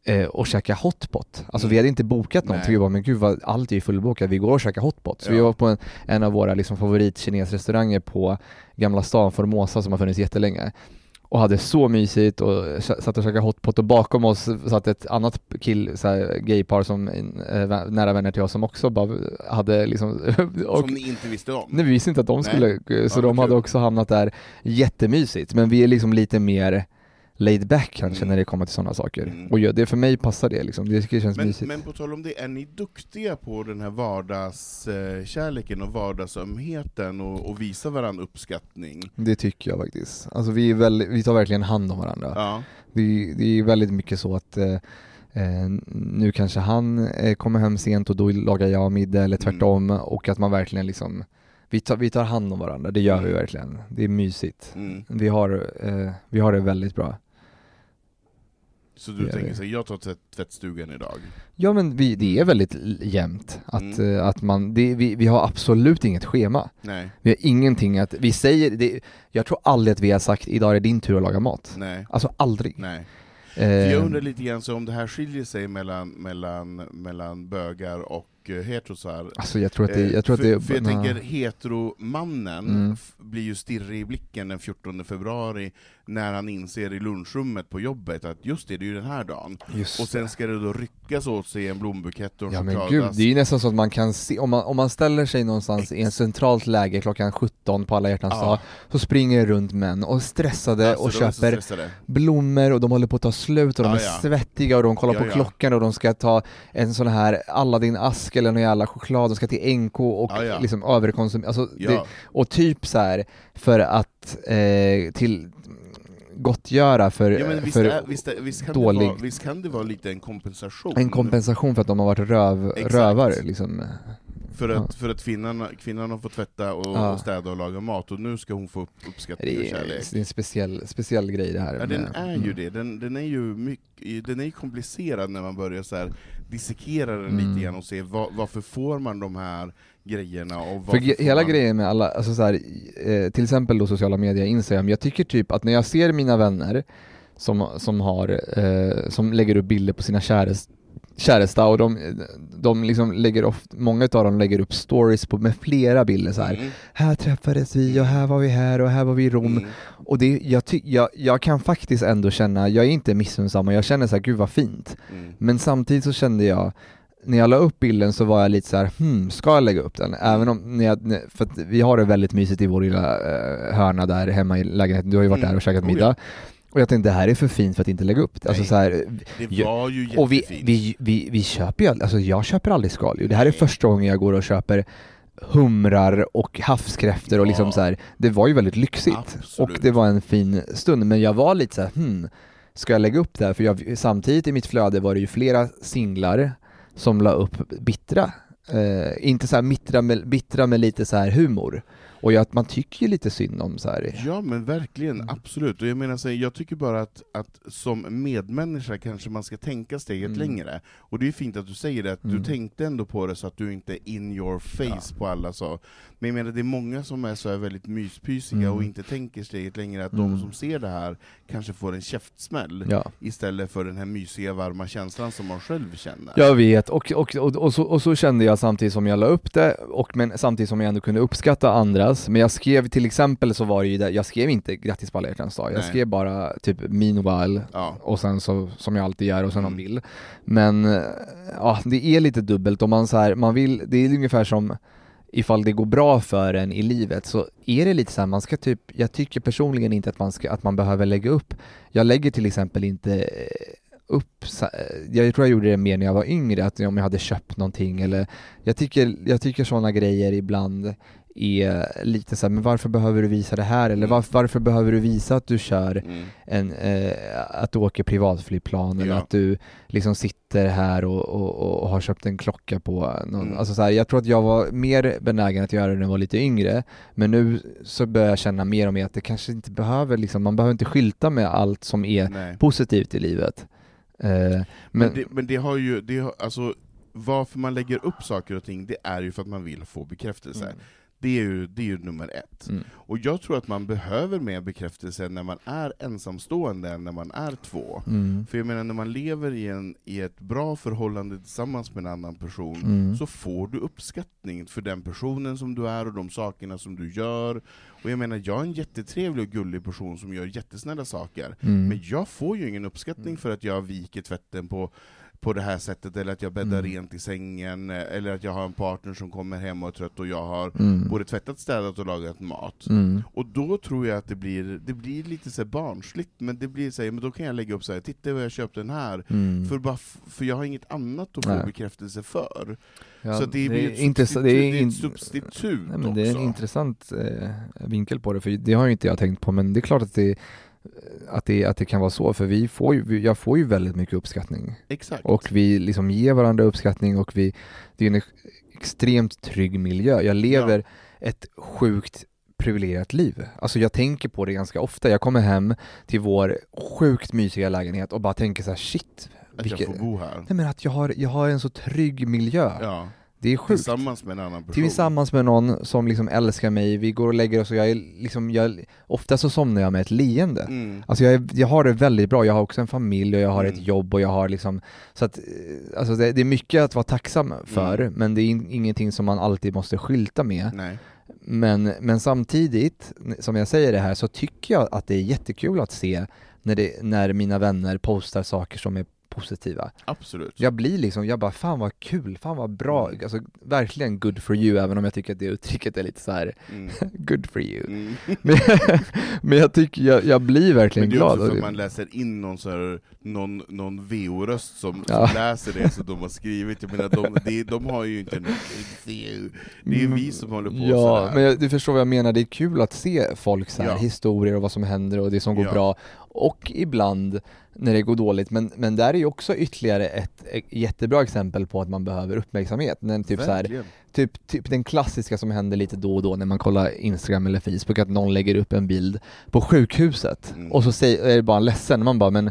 eh, och käkade hotpot. Alltså Mm. vi hade inte bokat Nej. någonting, vi bara men gud vad, allt är ju fullbokat, vi går och käkar hotpot. Så Ja. vi var på en, en av våra liksom, favoritkinesrestauranger på Gamla stan, Formosa, som har funnits jättelänge. Och hade så mysigt och satt och käkade hotpot och bakom oss satt ett annat kill, så här, gaypar som eh, vä- nära vänner till oss som också bara hade liksom *laughs* och, Som ni inte visste om. Nej vi visste inte att de Nej. skulle, så Ja, de hade också hamnat där jättemysigt. Men vi är liksom lite mer laid back kanske Mm. när det kommer till sådana saker. Mm. Och ja, det för mig passar det liksom, det känns Men, mysigt. men på tal om det, är ni duktiga på den här vardagskärleken och vardagsömheten och, och visa varandra uppskattning? Det tycker jag faktiskt. Alltså vi, är väldigt, vi tar verkligen hand om varandra. Ja. Det, det är väldigt mycket så att eh, eh, nu kanske han eh, kommer hem sent och då lagar jag middag eller Mm. tvärtom och att man verkligen liksom vi tar, vi tar hand om varandra, det gör vi Mm. verkligen. Det är mysigt. Mm. Vi har, eh, vi har det väldigt bra. Så du tänker så här, jag tar tvätt, tvättstugan idag? Ja men vi, det är väldigt jämnt. Att, Mm. eh, att man, det, vi, vi har absolut inget schema. Nej, Vi har ingenting att, vi säger, det, jag tror aldrig att vi har sagt idag är din tur att laga mat. nej, Alltså aldrig. nej. Eh, jag undrar lite grann så om det här skiljer sig mellan, mellan, mellan bögar och uh, heterosar. Alltså jag tror att det, Eh, jag tror för, att det för jag tänker heteromannen Mm. blir ju stirrig i blicken den 14 februari när han inser i lunchrummet på jobbet att just det, det är ju den här dagen. Just Och sen ska det då ryckas åt sig en blombukett och en Ja men gud, det är ju nästan så att man kan se, om man, om man ställer sig någonstans i en centralt läge klockan 17 på alla hjärtans Ja. dag, så springer runt män och stressade Alltså, och köper stressade. blommor och de håller på att ta slut och de Ja, är ja. svettiga och de kollar på klockan och de ska ta en sån här Aladdin-ask eller någon jävla choklad, de ska till NK och liksom överkonsumera, alltså och typ så här för att eh, till gottgöra för, Ja, visst, för är, visst, visst, kan dålig- det vara, visst kan det vara lite en kompensation? en kompensation för att de har varit röv, Exakt. rövare liksom. För Ja. att, för att kvinnan, kvinnan har fått tvätta och, Ja. och städa och laga mat, och nu ska hon få upp uppskattning och Det är, kärlek. det är en speciell, speciell grej det här. Ja, den med- är ju mm. det. Den, den är ju mycket, den är komplicerad när man börjar så här dissekera den Mm. lite grann och se va- varför får man de här grejerna och För ge- hela man... grejen med alla, alltså så här, eh, till exempel då sociala medier, Instagram, jag tycker typ att när jag ser mina vänner som, som har, eh, som lägger upp bilder på sina kärest, käresta och de, de liksom lägger ofta, många av dem lägger upp stories på, med flera bilder så här. Mm. Här träffades vi och här var vi här och här var vi i Rom. Mm. Och det, jag, ty, jag, jag kan faktiskt ändå känna, jag är inte missunnsam och jag känner så här, gud vad fint. Mm. Men samtidigt så kände jag, när jag la upp bilden så var jag lite så här, hmm, ska jag lägga upp den? Även om, när jag, för att vi har det väldigt mysigt i vår lilla eh, hörna där hemma i lägenheten, du har ju varit Mm. där och käkat Oh, middag. Och jag tänkte det här är för fint för att inte lägga upp det. Alltså så här, Det var ju och vi, jättefint. vi, vi, vi köper ju, alltså jag köper aldrig skaldjur. Det här är första gången jag går och köper humrar och havskräftor och liksom Ja. så här. det var ju väldigt lyxigt. Absolut. Och det var en fin stund, men jag var lite så här, hmm, ska jag lägga upp det här? För jag, samtidigt i mitt flöde var det ju flera singlar som la upp bittra, eh, inte så här bittra med, bittra med lite så här humor. Och jag, man tycker ju lite synd om så här. Ja men verkligen, Mm. absolut. Och jag menar så, här, jag tycker bara att, att som medmänniska kanske man ska tänka steget Mm. längre. Och det är fint att du säger det, att du Mm. tänkte ändå på det så att du inte är in your face på alla så. Men jag menar det är många som är så här väldigt myspysiga Mm. och inte tänker steget längre, att Mm. de som ser det här kanske får en käftsmäll. Ja. Istället för den här mysiga varma känslan som man själv känner. Jag vet, och, och, och, och, så, och så kände jag samtidigt som jag la upp det, och, men samtidigt som jag ändå kunde uppskatta andras. Men jag skrev till exempel så var det ju det, jag skrev inte grattis på alla hjärtans dag, jag Nej. skrev bara typ meanwhile, Ja. och sen så, som jag alltid gör, och sen någon Mm. bild. Men ja, det är lite dubbelt om man så här, man vill, det är ungefär som ifall det går bra för en i livet så är det lite så här, man ska typ, jag tycker personligen inte att man, ska, att man behöver lägga upp, jag lägger till exempel inte eh, upp, eh, jag tror jag gjorde det mer när jag var yngre, att om jag hade köpt någonting eller, jag tycker, jag tycker sådana grejer ibland är lite så här, men varför behöver du visa det här? Eller Mm. varför, varför behöver du visa att du kör Mm. en, eh, att du åker privatflygplan eller Ja. att du liksom sitter här och, och, och har köpt en klocka på någon, Mm. alltså så här, jag tror att jag var mer benägen att göra det när jag var lite yngre men nu så börjar jag känna mer och mer att det kanske inte behöver liksom, man behöver inte skylta med allt som är Nej. positivt i livet. Eh, men, Men, det, men det har ju, det har, alltså, varför man lägger upp saker och ting, det är ju för att man vill få bekräftelse. Mm. Det, är ju, det är ju nummer ett. Mm. Och jag tror att man behöver mer bekräftelse när man är ensamstående än när man är två. Mm. För jag menar, när man lever i, en, i ett bra förhållande tillsammans med en annan person, Mm. så får du uppskattning för den personen som du är och de sakerna som du gör. Och jag menar, jag är en jättetrevlig och gullig person som gör jättesnälla saker, Mm. men jag får ju ingen uppskattning för att jag viker tvätten på, på det här sättet, eller att jag bäddar Mm. rent i sängen, eller att jag har en partner som kommer hem och är trött och jag har Mm. både tvättat, städat och lagat mat. Mm. Och då tror jag att det blir, det blir lite så barnsligt, men det blir så här, men då kan jag lägga upp så här, titta vad jag köpt den här, Mm. för, bara för jag har inget annat att få Nej. bekräftelse för. Ja, så det, blir ett substitut, det är in- ett substitut Nej, men det är en också. intressant eh, vinkel på det, för det har ju inte jag tänkt på, men det är klart att det, att det, att det kan vara så, för vi får ju, jag får ju väldigt mycket uppskattning. Exakt. Och vi liksom ger varandra uppskattning och vi, det är en ex- extremt trygg miljö. Jag lever ett sjukt privilegierat liv. Alltså jag tänker på det ganska ofta. Jag kommer hem till vår sjukt mysiga lägenhet och bara tänker så här: shit, att vilket... jag får bo här. Nej men att jag har, jag har en så trygg miljö. Ja, Det är sjukt. tillsammans med en annan person. Tillsammans med någon som liksom älskar mig, vi går och lägger oss och jag är liksom, jag, ofta så somnar jag med ett leende. Mm. Alltså jag, är, jag har det väldigt bra, jag har också en familj och jag har Mm. ett jobb och jag har liksom, så att, eh, alltså det, det är mycket att vara tacksam för, Mm. men det är in, ingenting som man alltid måste skylta med. Nej. Men, men samtidigt, som jag säger det här, så tycker jag att det är jättekul att se när, det, när mina vänner postar saker som är positiva. Absolut. Jag blir liksom, jag bara fan vad kul, fan vad bra, Mm. alltså verkligen good for you, även om jag tycker att det uttrycket är lite så här Mm. *laughs* good for you. Mm. *laughs* Men, men jag tycker, jag, jag blir verkligen Men det är glad. också att man läser in någon, så här, någon, någon VO-röst som, Ja. som läser det som de har skrivit. Jag menar, de, de, de har ju inte något, det är ju det är ju vi som håller på. Ja, sådär. men jag, du förstår vad jag menar, det är kul att se folk så här, Ja. historier och vad som händer och det som går Ja. bra, och ibland när det går dåligt, men, men där är ju också ytterligare ett, jättebra exempel på att man behöver uppmärksamhet, när typ så här, typ, typ den klassiska som händer lite då och då när man kollar Instagram eller Facebook, att någon lägger upp en bild på sjukhuset, Mm. och så säger, är det bara ledsen, man bara men,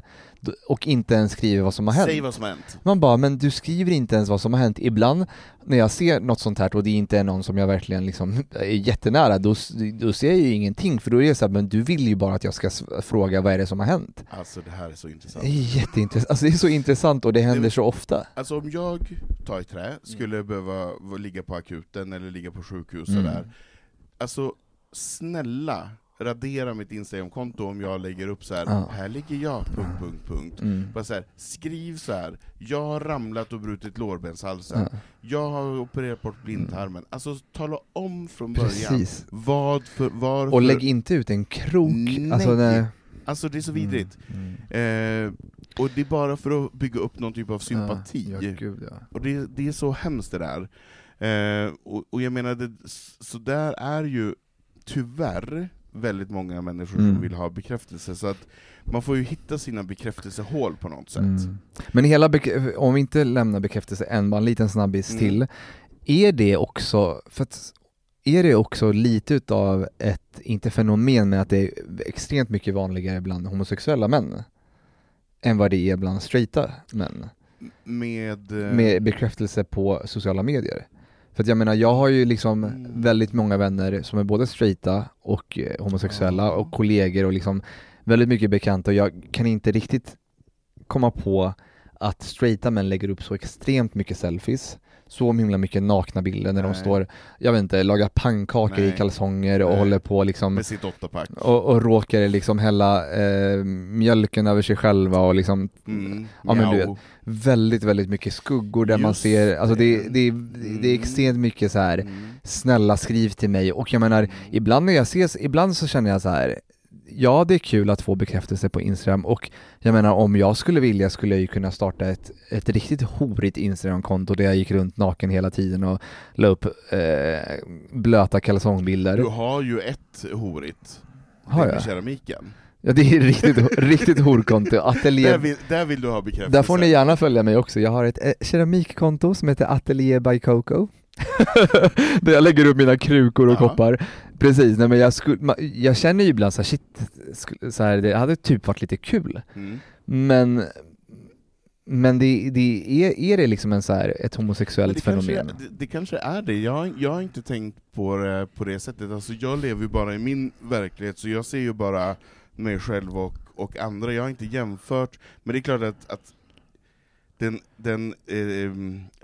och inte ens skriver vad som har hänt. Säg vad som har hänt. Man bara, men du skriver inte ens vad som har hänt. Ibland när jag ser något sånt här och det inte är någon som jag verkligen liksom *laughs* är jättenära, då, då ser jag ju ingenting, för då är det så här, men du vill ju bara att jag ska fråga vad är det som har hänt. Alltså det här är så intressant. Det är jätteintressant, alltså det är så intressant och det händer men- så ofta. Alltså om jag tar i trä, skulle behöva ligga på akuten eller ligga på sjukhus Mm. sådär, alltså snälla radera mitt Instagramkonto om jag lägger upp så här. Ja. här ligger jag, punkt, punkt, punkt. Mm. Bara så här, skriv så här. jag har ramlat och brutit lårbenshalsen, Ja. jag har opererat bort blindtarmen. Alltså tala om från början, Precis. vad för, varför... Och lägg inte ut en krok, Nej. alltså nej. Alltså det är så vidrigt. Mm. Eh, och det är bara för att bygga upp någon typ av sympati. Ja, ja, gud ja. Och det, det är så hemskt det där. Eh, och, och jag menar, det, så där är ju tyvärr väldigt många människor Mm. som vill ha bekräftelse, så att man får ju hitta sina bekräftelsehål på något sätt. Mm. Men hela, om vi inte lämnar bekräftelse än, bara en liten snabbis Mm. till. Är det också, för att, är det också lite utav ett, inte fenomen, men att det är extremt mycket vanligare bland homosexuella män? Än vad det är bland straighta män? Med, eh, Med bekräftelse på sociala medier. För att jag menar, jag har ju liksom Mm. väldigt många vänner som är både straighta och eh, homosexuella och kollegor och liksom väldigt mycket bekanta. Och jag kan inte riktigt komma på att straighta män lägger upp så extremt mycket selfies, så himla mycket nakna bilder när de Nej. står, jag vet inte, lagar pannkakor i Nej. kalsonger och Nej. håller på liksom med sitt åttapack. och, och råkar liksom hälla eh, mjölken över sig själva och liksom Mm. Ja, men du Miau. väldigt, väldigt mycket skuggor där man Just ser, alltså det, det. det, det är Mm. extremt mycket så här Mm. snälla skriv till mig och jag menar, ibland när jag ses, ibland så känner jag så här ja, det är kul att få bekräftelse på Instagram och jag menar om jag skulle vilja skulle jag ju kunna starta ett, ett riktigt horigt Instagram-konto där jag gick runt naken hela tiden och la upp eh, blöta kalsongbilder. Du har ju ett horigt. Har Det är jag? keramiken. Ja, det är riktigt, *laughs* riktigt horkonto. Ateljé Där vill, där vill du ha bekräftelse. Där får ni gärna följa mig också. Jag har ett eh, keramikkonto som heter Atelier by Coco. Där jag lägger upp mina krukor och Ja. koppar. Precis, nej men jag, skulle, jag känner ju ibland så här, shit, så här, det hade typ varit lite kul. Mm. Men, men det, det är, är det liksom en så här, ett homosexuellt det, kanske, fenomen? det, det kanske är det, jag, jag har inte tänkt på det på det sättet, alltså jag lever ju bara i min verklighet, så jag ser ju bara mig själv och, och andra, jag har inte jämfört, men det är klart att, att den, den eh,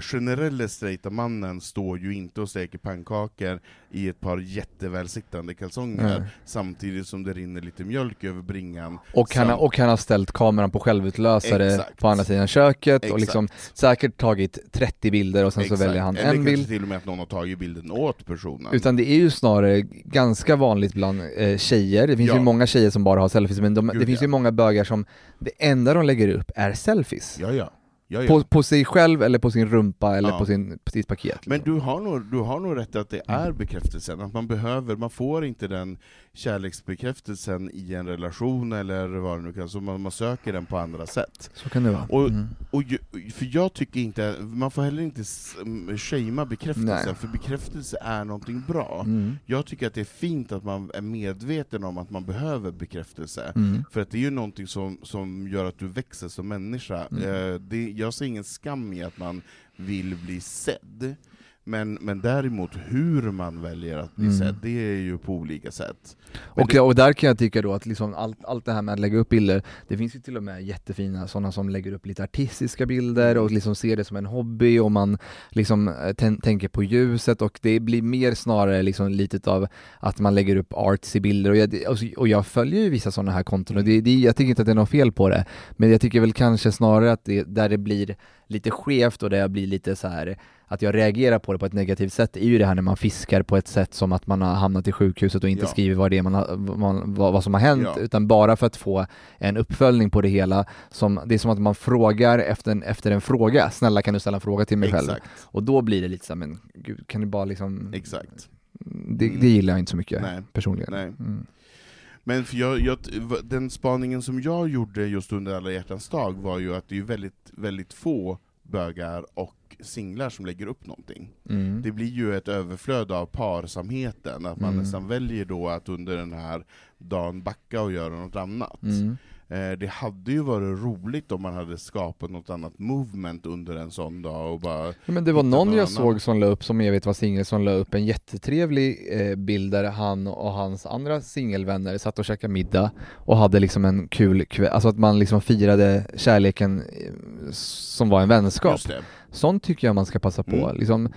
generella straighta mannen står ju inte och steker pannkakor i ett par jättevälsiktande kalsonger, Nej. samtidigt som det rinner lite mjölk över bringan. Och han, har- Sam- och han har ställt kameran på självutlösare Exakt. på andra sidan köket och Exakt. liksom säkert tagit 30 bilder och sen så Exakt. väljer han Eller en kanske bild. till och med att någon har tagit bilden åt personen. Utan det är ju snarare ganska vanligt bland eh, tjejer, det finns Ja. ju många tjejer som bara har selfies, men de, det Gud, finns ja. ju många bögar som det enda de lägger upp är selfies. Ja, ja. Ja, ja. På, på sig själv eller på sin rumpa eller Ja. på, sin, på sitt paket. Men liksom. du har, nog, du har nog rätt att det är bekräftelsen, att man behöver, man får inte den kärleksbekräftelsen i en relation eller vad det nu kan så man, man söker den på andra sätt. Så kan det vara. Och, Mm. och för jag tycker inte, man får heller inte mm, shamea bekräftelsen, Nej. för bekräftelse är någonting bra. Mm. Jag tycker att det är fint att man är medveten om att man behöver bekräftelse. Mm. För att det är ju någonting som, som gör att du växer som människa. Mm. Eh, det, jag ser ingen skam i att man vill bli sedd. Men, men däremot hur man väljer att bli Mm. sedd, det är ju på olika sätt. Men Och, det, och där kan jag tycka då att liksom allt, allt det här med att lägga upp bilder, det finns ju till och med jättefina sådana som lägger upp lite artistiska bilder och liksom ser det som en hobby och man liksom eh, tän- tänker på ljuset och det blir mer snarare liksom lite av att man lägger upp artsy bilder och jag, och jag följer ju vissa sådana här konton och det, det, jag tycker inte att det är något fel på det, men jag tycker väl kanske snarare att det, där det blir lite skevt och där jag blir lite så här att jag reagerar på det på ett negativt sätt är ju det här när man fiskar på ett sätt som att man har hamnat i sjukhuset och inte Ja. skriver vad det är man har, vad, vad, som har hänt, Ja. utan bara för att få en uppföljning på det hela. Som, det är som att man frågar efter en, efter en fråga, snälla kan du ställa en fråga till mig själv? exakt, Och då blir det lite såhär, men gud, kan du bara liksom... exakt. Det, det gillar jag inte så mycket Nej. personligen. Nej. Mm. Men för jag, jag, den spaningen som jag gjorde just under alla hjärtans dag var ju att det är väldigt, väldigt få bögar och singlar som lägger upp någonting. Mm. Det blir ju ett överflöd av parsamheten, att man Mm. nästan väljer då att under den här dagen backa och göra något annat. Mm. Eh, det hade ju varit roligt om man hade skapat något annat movement under en sån dag och bara... Ja, men det var någon jag annan. såg som la upp, som jag vet var singel, som la upp en jättetrevlig eh, bild där han och hans andra singelvänner satt och käkade middag och hade liksom en kul kväll, alltså att man liksom firade kärleken eh, som var en vänskap. Sånt tycker jag man ska passa på. Mm. Liksom,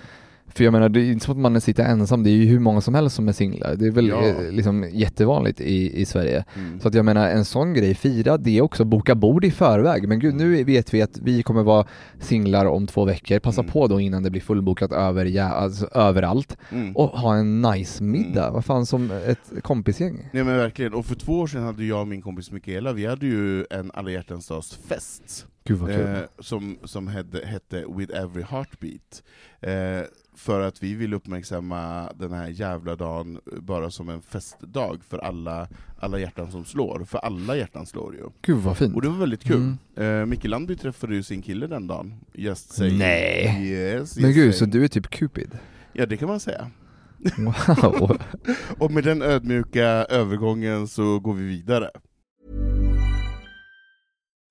för jag menar, det är inte så att man sitter ensam, det är ju hur många som helst som är singlar. Det är väl Ja. eh, liksom jättevanligt i, i Sverige. Mm. Så att jag menar, en sån grej, fira det också, boka bord i förväg. Men gud, nu vet vi att vi kommer vara singlar om två veckor. Passa Mm. på då innan det blir fullbokat över, ja, alltså, överallt. Mm. Och ha en nice middag, Mm. vad fan som ett kompisgäng. Nej men verkligen, och för två år sedan hade jag och min kompis Mikaela, vi hade ju en alla hjärtans dags fest. Eh, som, som hette, hette With Every Heartbeat. Eh, för att vi vill uppmärksamma den här jävla dagen bara som en festdag för alla, alla hjärtan som slår, för alla hjärtan slår ju. Gud vad fint. Och det var väldigt kul. Mm. Eh, Micke Landby träffade ju sin kille den dagen, just saying. Nej. Yes, Men gud, så saying. du är typ Cupid? Ja det kan man säga. Wow. *laughs* Och med den ödmjuka övergången så går vi vidare.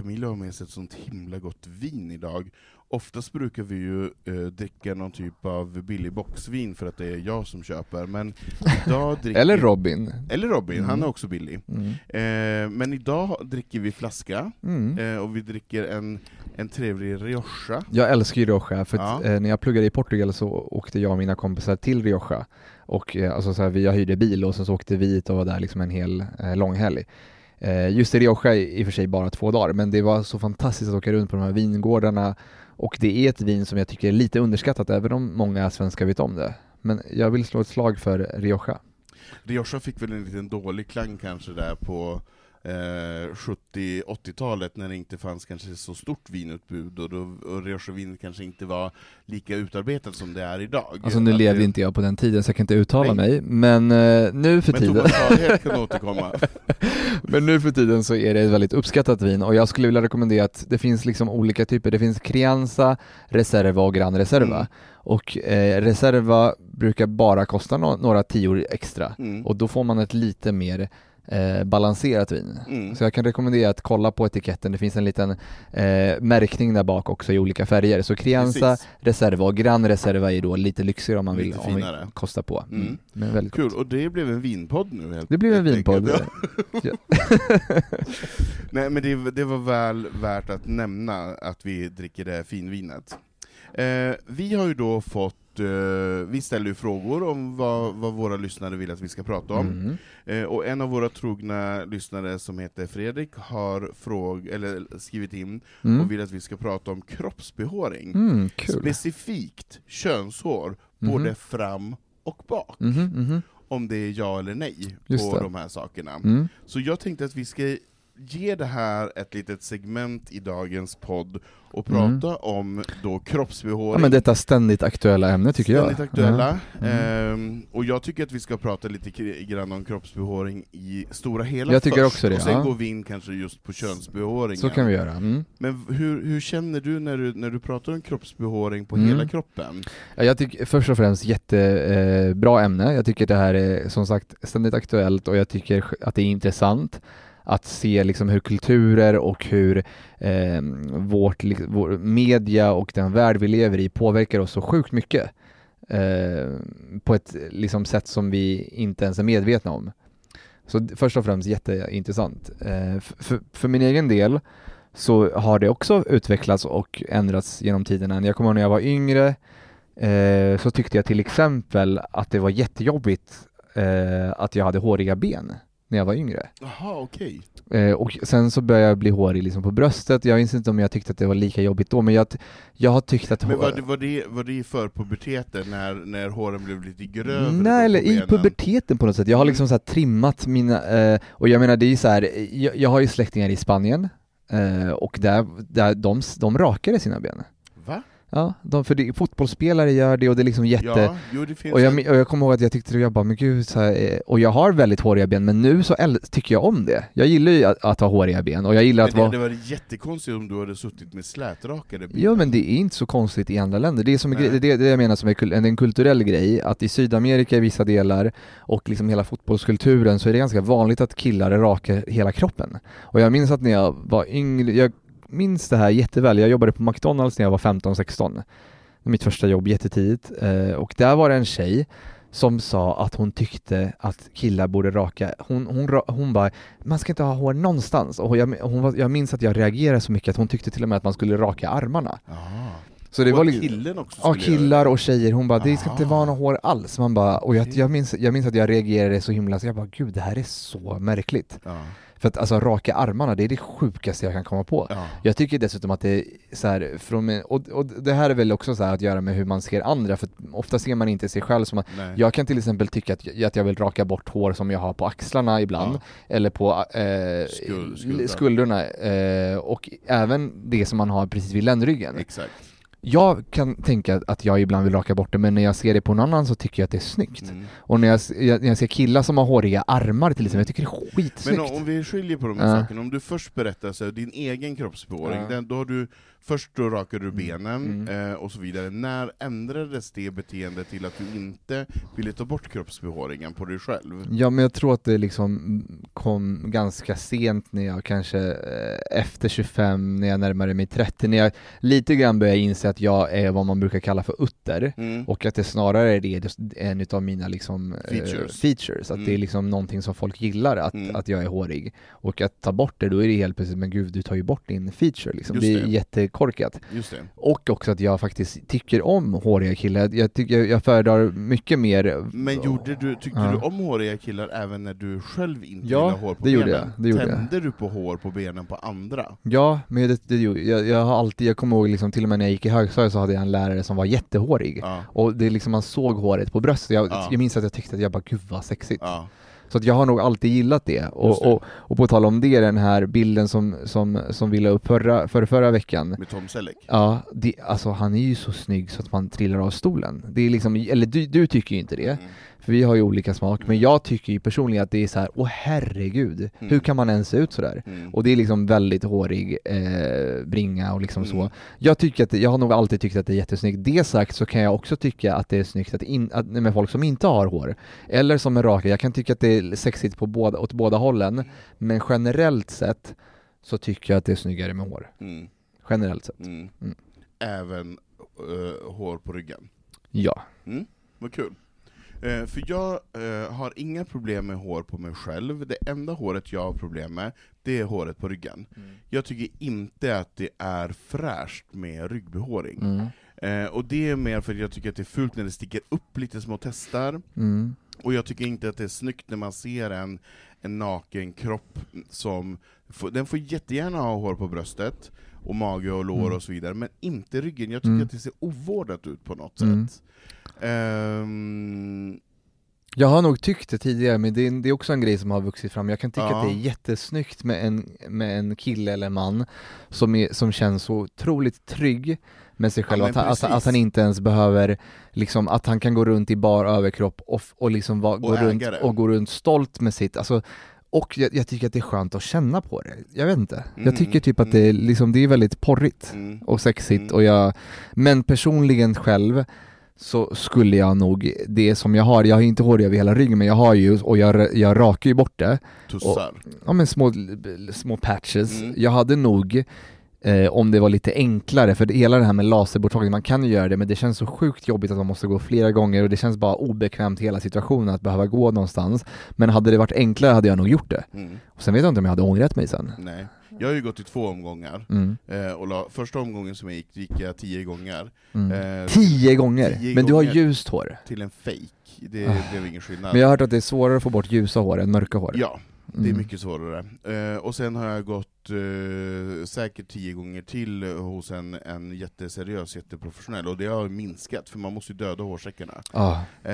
Camilla har med sig ett sånt himla gott vin idag. Oftast brukar vi ju eh, dricka någon typ av billig boxvin för att det är jag som köper, men idag *laughs* dricker... Eller Robin. Eller Robin, han Mm. är också billig. Mm. Eh, men idag dricker vi flaska, Mm. eh, och vi dricker en, en trevlig Rioja. Jag älskar ju Rioja, för att, Ja. eh, när jag pluggade i Portugal så åkte jag och mina kompisar till Rioja. Och eh, alltså så här, vi, jag hyrde bil och sen så åkte vi hit och var där liksom en hel eh, lång helg. Eh, Eh, just i Rioja i i och för sig bara två dagar, men det var så fantastiskt att åka runt på de här vingårdarna och det är ett vin som jag tycker är lite underskattat, även om många svenskar vet om det. Men jag vill slå ett slag för Rioja. Rioja fick väl en liten dålig klang kanske där på eh, 70-80-talet när det inte fanns kanske så stort vinutbud och, då, och Rioja-vinet kanske inte var lika utarbetat som det är idag. Alltså nu Att levde det- inte jag på den tiden så jag kan inte uttala Nej. mig, men eh, nu för Men tiden Haghed kan återkomma. *laughs* Men nu för tiden så är det ett väldigt uppskattat vin och jag skulle vilja rekommendera att det finns liksom olika typer. Det finns Crianza, Reserva och Gran Reserva. Mm. Och eh, Reserva brukar bara kosta no- några tior extra Mm. och då får man ett lite mer eh, balanserat vin. Mm. Så jag kan rekommendera att kolla på etiketten. Det finns en liten eh, märkning där bak också i olika färger. Så Crianza. Reserva och Gran Reserva är då lite lyxigare om man vill, om man vill finare. kosta på. Mm. Mm. Men väldigt Kul, gott. och det blev en vinpodd nu helt Det blev en vinpodd. Ja. *laughs* *laughs* Nej men det, det var väl värt att nämna att vi dricker det här finvinet. Eh, vi har ju då fått, eh, vi ställer ju frågor om vad, vad våra lyssnare vill att vi ska prata om. Mm. Eh, och en av våra trogna lyssnare som heter Fredrik har fråg, eller skrivit in Mm. och vill att vi ska prata om kroppsbehåring. Mm. Specifikt könshår, både fram och bak. Mhm, mhm. Om det är ja eller nej Just på det. de här sakerna. Mm. Så jag tänkte att vi ska ge det här ett litet segment i dagens podd och Mm. prata om då kroppsbehåring. Ja men detta ständigt aktuella ämne tycker jag. Ständigt aktuella. Ja. Mm. Ehm, och jag tycker att vi ska prata lite grann om kroppsbehåring i stora hela Jag tycker först, också det, och sen ja. går vi in kanske just på könsbehåringen. Så kan vi göra. Mm. Men hur, hur känner du när, du när du pratar om kroppsbehåring på Mm. hela kroppen? Ja, jag tycker först och främst jättebra eh, ämne. Jag tycker det här är som sagt ständigt aktuellt och jag tycker att det är intressant att se liksom hur kulturer och hur eh, vårt, liksom, vår media och den värld vi lever i påverkar oss så sjukt mycket eh, på ett liksom, sätt som vi inte ens är medvetna om. Så först och främst jätteintressant. Eh, för, för min egen del så har det också utvecklats och ändrats genom tiderna. Jag kommer ihåg när jag var yngre eh, så tyckte jag till exempel att det var jättejobbigt eh, att jag hade håriga ben när jag var yngre. Jaha, okej. Eh, och sen så började jag bli hårig liksom på bröstet. Jag minns inte om jag tyckte att det var lika jobbigt då, men jag, jag har tyckt att Men var det, var, det, var det för puberteten, när, när håren blev lite grövre? Nej, eller i puberteten på något sätt. Jag har liksom så trimmat mina, eh, och jag menar det är så här, jag, jag har ju släktingar i Spanien, eh, och där, där de, de rakade sina ben. Ja, de, för det, fotbollsspelare gör det och det är liksom jätte... Ja, jo det och, jag, en- och jag kommer ihåg att jag tyckte, jag bara, men gud, så här, eh, och jag har väldigt håriga ben, men nu så tycker jag om det. Jag gillar ju att, att ha håriga ben, och jag gillar Men att det vara... hade varit jättekonstigt om du hade suttit med slätrakade ben. Ja men det är inte så konstigt i andra länder. Det är som en det, är det jag menar som är kul- en kulturell grej, att i Sydamerika i vissa delar och liksom hela fotbollskulturen så är det ganska vanligt att killar rakar hela kroppen. Och jag minns att när jag var yngre, jag minns det här jätteväl. Jag jobbade på McDonalds när jag var 15-16. Mitt första jobb jättetidigt. Eh, och där var det en tjej som sa att hon tyckte att killar borde raka, hon, hon, hon bara, man ska inte ha hår någonstans. Och jag, hon jag minns att jag reagerade så mycket att hon tyckte till och med att man skulle raka armarna. Så det och var liksom, killen också Ja, killar och tjejer, hon bara det ska inte Ah. vara något hår alls. Man bara, och jag, jag, minns, jag minns att jag reagerade så himla, så jag bara gud det här är så märkligt. Ja. För att alltså raka armarna, det är det sjukaste jag kan komma på. Ja. Jag tycker dessutom att det är så här, från och, och det här är väl också så att göra med hur man ser andra, för ofta ser man inte sig själv som att, Nej. jag kan till exempel tycka att, jag- att jag vill raka bort hår som jag har på axlarna ibland, Ja. eller på eh, Skul- skuldran. skuldrorna, eh, och även det som man har precis vid ländryggen. Exakt. Jag kan tänka att jag ibland vill raka bort det, men när jag ser det på någon annan så tycker jag att det är snyggt. Mm. Och när jag, jag, när jag ser killar som har håriga armar till exempel, jag tycker det är Men skitsnyggt. om vi skiljer på de här Ja. sakerna, om du först berättar så här, din egen kroppsbehåring, den, då har du, först då rakade du benen Mm. eh, och så vidare. När ändrades det beteendet till att du inte ville ta bort kroppsbehåringen på dig själv? Ja men jag tror att det liksom kom ganska sent när jag kanske eh, efter 25, när jag närmade mig 30, när jag lite grann började inse att jag är vad man brukar kalla för utter Mm. och att det snarare är det en utav mina liksom eh, Features. features att Mm. det är liksom någonting som folk gillar att, Mm. att jag är hårig och att ta bort det då är det helt plötsligt, men gud du tar ju bort din feature liksom, Just det är det. Jättekorkat Just det. och också att jag faktiskt tycker om håriga killar, jag, tycker, jag, jag föredrar mycket mer Men gjorde du, tyckte Ja. du om håriga killar även när du själv inte Ja, ha hår på det gjorde benen? jag, det gjorde jag. Tände du på hår på benen på andra? Ja, men det, det, gjorde- jag, jag har alltid, jag kommer ihåg liksom, till och med när jag gick i högstadiet så hade jag en lärare som var jättehårig. Ja. Och det liksom, man såg håret på bröstet. Jag, Ja. jag minns att jag tyckte att jag bara, gud vad sexigt. Ja. Så att jag har nog alltid gillat det. Och, det. och, och på tal om det, den här bilden som, som, som vi la upp förra, för förra veckan. Med Tom Selleck? Ja, det, alltså han är ju så snygg så att man trillar av stolen. Det är liksom, eller du, du tycker ju inte det, Mm. för vi har ju olika smak, men jag tycker ju personligen att det är så här, åh herregud, Mm. hur kan man ens se ut sådär? Mm. Och det är liksom väldigt hårig eh, bringa och liksom Mm. så. Jag tycker att, jag har nog alltid tyckt att det är jättesnyggt. Det sagt så kan jag också tycka att det är snyggt att in, att, med folk som inte har hår. Eller som är raka. Jag kan tycka att det är sexigt på båda, åt båda hållen. Men generellt sett så tycker jag att det är snyggare med hår. Mm. Generellt sett. Mm. Mm. Även eh, hår på ryggen? Ja. Mm, vad kul. Eh, för jag eh, har inga problem med hår på mig själv, det enda håret jag har problem med, det är håret på ryggen. Jag tycker inte att det är fräscht med ryggbehåring. Mm. Eh, och det är mer för att jag tycker att det är fult när det sticker upp lite små testar, Mm. och jag tycker inte att det är snyggt när man ser en, en naken kropp som, får- den får jättegärna ha hår på bröstet, och mage och lår Mm. och så vidare, men inte ryggen. Jag tycker Mm. att det ser ovårdat ut på något Mm. sätt. Ehm, Jag har nog tyckt det tidigare, men det är, det är också en grej som har vuxit fram. Jag kan tycka Ja. att det är jättesnyggt med en, med en kille eller man som, är, som känns så otroligt trygg med sig själv, Ja, att, han, att, att han inte ens behöver, liksom, att han kan gå runt i bar överkropp och, och liksom va, gå, äga runt, och gå runt stolt med sitt, alltså, och jag, jag tycker att det är skönt att känna på det. Jag vet inte. Mm, Jag tycker typ att det, är, liksom, det är väldigt porrigt mm. och sexigt Mm. och jag, men personligen själv så skulle jag nog, det som jag har, jag har inte hår över hela ryggen men jag har ju, och jag, jag rakar ju bort det, Tussar. ja men små, små patches. Mm. Jag hade nog, eh, om det var lite enklare, för det, hela det här med laserborttagning, man kan ju göra det men det känns så sjukt jobbigt att man måste gå flera gånger och det känns bara obekvämt hela situationen att behöva gå någonstans. Men hade det varit enklare hade jag nog gjort det. Mm. Och sen vet jag inte om jag hade ångrat mig sen. Nej. Jag har ju gått i två omgångar, Mm. eh, och la, första omgången som jag gick, gick jag tio gånger, Mm. eh, Tio gånger! tio men du har ljust hår. till en fake. Det Ah. blev ingen skillnad. Men jag har hört att det är svårare att få bort ljusa hår än mörka hår. Ja, det är Mm. mycket svårare. Eh, och sen har jag gått eh, säkert tio gånger till hos en, en jätteseriös, jätteprofessionell, och det har minskat, för man måste ju döda hårsäckarna. Ah. Eh,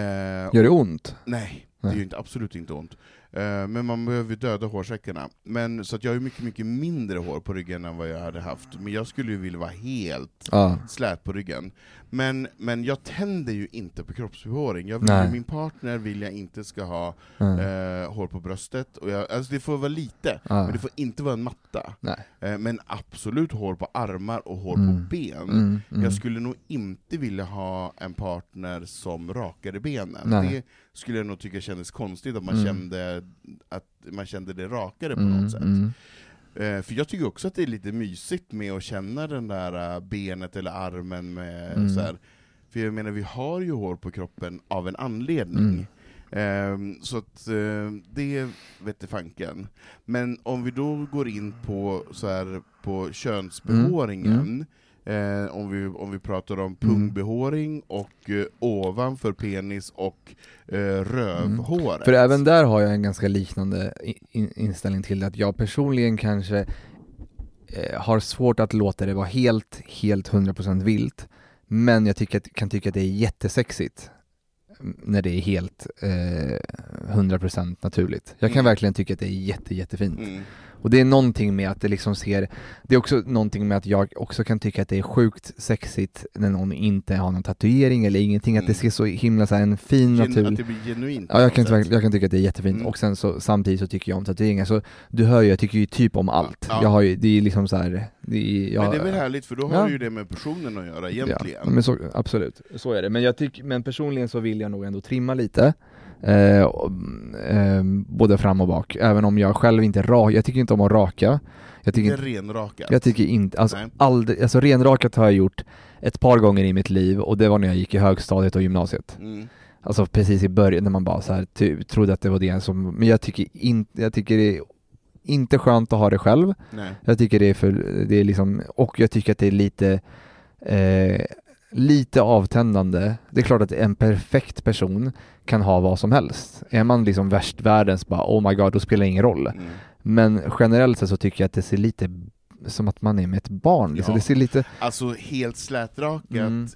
Gör det ont? Nej, det ju inte, absolut inte ont. Eh, men man behöver ju döda hårsäckarna. Men, så att jag har ju mycket, mycket mindre hår på ryggen än vad jag hade haft. Men jag skulle ju vilja vara helt Ja. slät på ryggen. Men, men jag tänder ju inte på kroppsbehåring. Jag vill, Nej. min partner vill jag inte ska ha Mm. eh, hår på bröstet. Och jag, alltså det får vara lite, Ja. men det får inte vara en matta. Nej. Eh, men absolut hår på armar och hår Mm. på ben. Mm, mm. Jag skulle nog inte vilja ha en partner som rakade benen. Nej. Det skulle jag nog tycka kändes konstigt, att man, Mm. kände, att man kände det rakare på Mm, något sätt. mm. Eh, för jag tycker också att det är lite mysigt med att känna den där eh, benet eller armen med Mm. så här. För jag menar, vi har ju hår på kroppen av en anledning. Mm. Eh, så att eh, det vette fanken. Men om vi då går in på, så här, på könsbehåringen, Eh, om, vi, om vi pratar om pungbehåring och eh, ovanför penis och eh, rövhåret. För även där har jag en ganska liknande in, inställning till det, att jag personligen kanske eh, har svårt att låta det vara helt, helt 100% vilt, men jag tycker att, kan tycka att det är jättesexigt mm, när det är helt eh, 100% naturligt. Jag kan Mm. verkligen tycka att det är jätte, jättefint. Mm. Och det är någonting med att det liksom ser, det är också någonting med att jag också kan tycka att det är sjukt sexigt när någon inte har någon tatuering eller ingenting, att det Mm. ser så himla så här, en fin Gen- natur Att det blir genuint. Ja, jag kan, sätt. jag kan tycka att det är jättefint, Mm. och sen så samtidigt så tycker jag om tatueringar, så du hör ju, jag tycker ju typ om allt. Ja. Jag har ju, det är liksom så här, det är, jag, Men det är väl härligt, för då har Ja. du ju det med personen att göra egentligen. Ja, men så, absolut, så är det. Men, jag tyck, men personligen så vill jag nog ändå trimma lite, eh, eh, både fram och bak, även om jag själv inte ra, jag tycker inte om att raka. Jag tycker, renrakat. jag tycker inte, alltså, Nej. aldrig, alltså renrakat har jag gjort ett par gånger i mitt liv, och det var när jag gick i högstadiet och gymnasiet. Mm. Alltså precis i början när man bara så här, ty, trodde att det var det som, men jag tycker inte, jag tycker det är inte skönt att ha det själv. Nej. Jag tycker det är för, det är liksom, och jag tycker att det är lite, eh, lite avtändande. Det är klart att en perfekt person kan ha vad som helst. Är man liksom värst världens bara oh my god, då spelar det ingen roll. Mm. Men generellt sett så tycker jag att det ser lite som att man är med ett barn. Liksom. Ja. Det ser lite, Alltså helt slätrakat, Mm.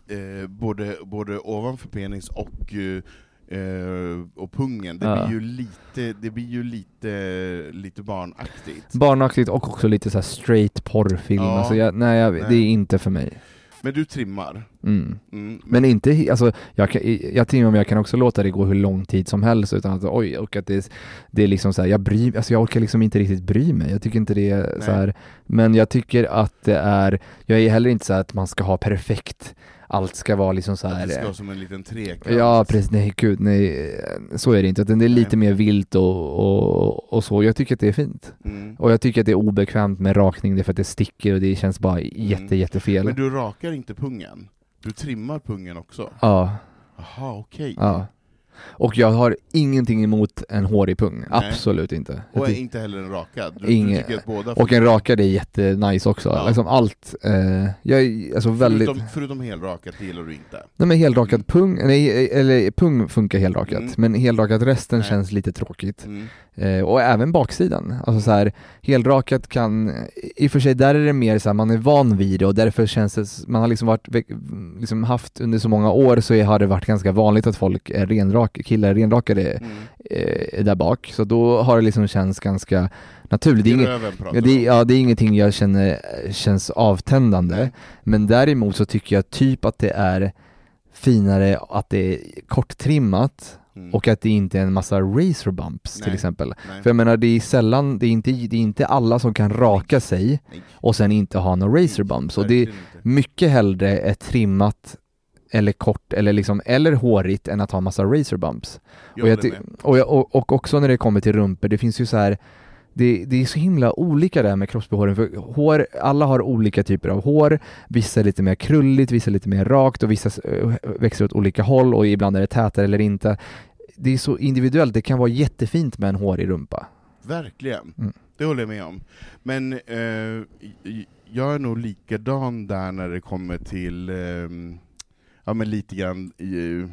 eh, både, både ovanför penis och, eh, eh, och pungen. Det Ja. blir ju lite, det blir ju lite, lite barnaktigt. barnaktigt och också lite så straight porrfilm. Ja. Alltså jag, nej, jag, det Nej. är inte för mig. Men du trimmar. Mm. Mm. Men inte, alltså, jag, kan, jag trimmar men jag kan också låta det gå hur lång tid som helst utan att oj, och att det, det är liksom så här, jag bryr alltså jag orkar liksom inte riktigt bry mig. Jag tycker inte det är så Nej. här, men jag tycker att det är, jag är heller inte så att man ska ha perfekt, allt ska vara liksom så Att här. det ska eh, vara som en liten trekant. Ja precis, nej gud, nej, så är det inte, utan det är lite mer vilt och, och, och så. Jag tycker att det är fint. Mm. Och jag tycker att det är obekvämt med rakning, det är för att det sticker och det känns bara jätte, Mm. jättefel. Men du rakar inte pungen? Du trimmar pungen också? Ja. Jaha, okej. Ja. Och jag har ingenting emot en hårig pung, Nej. absolut inte. Och ty- inte heller en rakad? Du, Inge- du båda och en rakad är jättenice också, Ja. liksom allt, eh, jag är alltså väldigt, Förutom, förutom helrakat, det gillar du inte? nej men helrakad pung, nej, eller pung funkar helrakat, Mm. men helrakat resten Nej. känns lite tråkigt. Mm. Eh, och även baksidan, alltså så här, helrakat kan, i och för sig där är det mer så här, man är van vid det och därför känns det, man har liksom varit, liksom haft under så många år så har det varit ganska vanligt att folk är renrak, killar renrakade Mm. eh, där bak, så då har det liksom känts ganska naturligt. Det är, inget, det, ja, det är ingenting jag känner känns avtändande, men däremot så tycker jag typ att det är finare att det är korttrimmat Mm. och att det inte är en massa razor bumps till Nej. exempel. Nej. För jag menar, det är sällan, det är inte, det är inte alla som kan raka sig Nej. och sen inte ha några razor bumps. Och det är mycket hellre ett trimmat eller kort eller liksom, eller hårigt än att ha massa razor bumps. Jag och, och, och, och också när det kommer till rumpor, det finns ju så här det, det är så himla olika det här med kroppsbehåring, för hår, alla har olika typer av hår, vissa är lite mer krulligt, vissa är lite mer rakt och vissa eh, växer åt olika håll och ibland är det tätare eller inte. Det är så individuellt, det kan vara jättefint med en hårig rumpa. Verkligen, Mm. det håller jag med om. Men eh, jag är nog likadan där när det kommer till, ehm, ja men lite grann, i,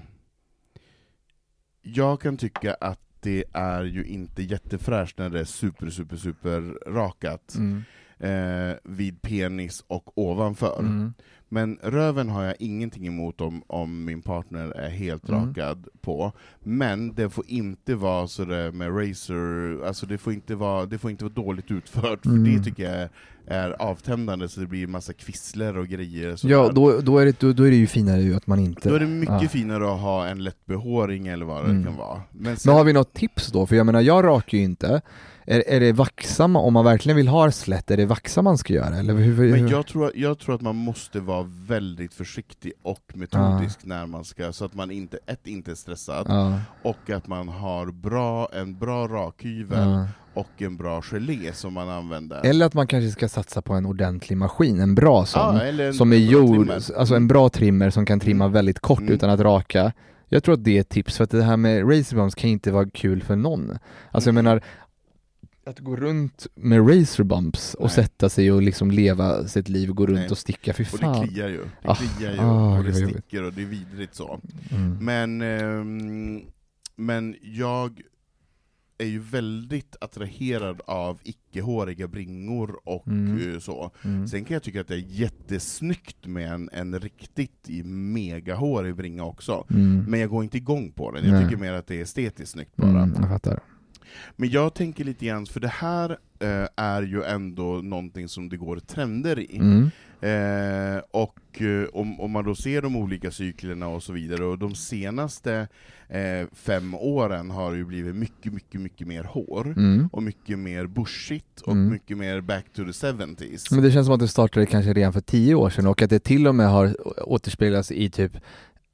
jag kan tycka att det är ju inte jättefräscht när det är super, super, super rakat Mm. eh, vid penis och ovanför. Mm. Men röven har jag ingenting emot om, om min partner är helt Mm. rakad på. Men det får inte vara sådär med razor, alltså det får inte vara, det får inte vara dåligt utfört, för Mm. det tycker jag är, är avtändande så det blir massa kvissler och grejer. sådär. Ja, då, då, är det, då, då är det ju finare ju att man inte... Då är det mycket Ja. finare att ha en lätt behåring eller vad Mm. det kan vara. Men, sen, Men har vi något tips då? För jag menar, jag rakar ju inte. Är, är det vaxa, om man verkligen vill ha slätt, är det vaxa man ska göra? Eller hur, hur? men jag tror, jag tror att man måste vara väldigt försiktig och metodisk när man ska, så att man inte, ett, inte är stressad, Ja, och att man har bra, en bra rakhyvel, ja. Och en bra gelé som man använder. Eller att man kanske ska satsa på en ordentlig maskin, en bra sån, eller en- som är gjord, alltså en bra trimmer som kan trimma Mm. väldigt kort Mm. utan att raka. Jag tror att det är ett tips, för att det här med racer bumps kan inte vara kul för någon. Alltså jag Mm. menar, att gå runt med racer bumps och Nej. sätta sig och liksom leva sitt liv, gå runt Nej. och sticka, fy och fan. det kliar ju. Det Ah, kliar ju ah, och det sticker och det är vidrigt så. Mm. Men, ehm, men jag är ju väldigt attraherad av icke-håriga bringor och Mm. eh, så. Mm. Sen kan jag tycka att det är jättesnyggt med en, en riktigt megahårig bringa också. Mm. Men jag går inte igång på den, jag Nej. tycker mer att det är estetiskt snyggt bara. Mm, jag fattar. Men jag tänker lite grann, för det här eh, är ju ändå någonting som det går trender i. Mm. Eh, och eh, om, om man då ser de olika cyklerna och så vidare, och de senaste eh, fem åren har det ju blivit mycket, mycket, mycket mer hår, Mm. och mycket mer bushigt, och Mm. mycket mer back to the 70s. Men det känns som att det startade kanske redan för tio år sedan och att det till och med har återspeglats i typ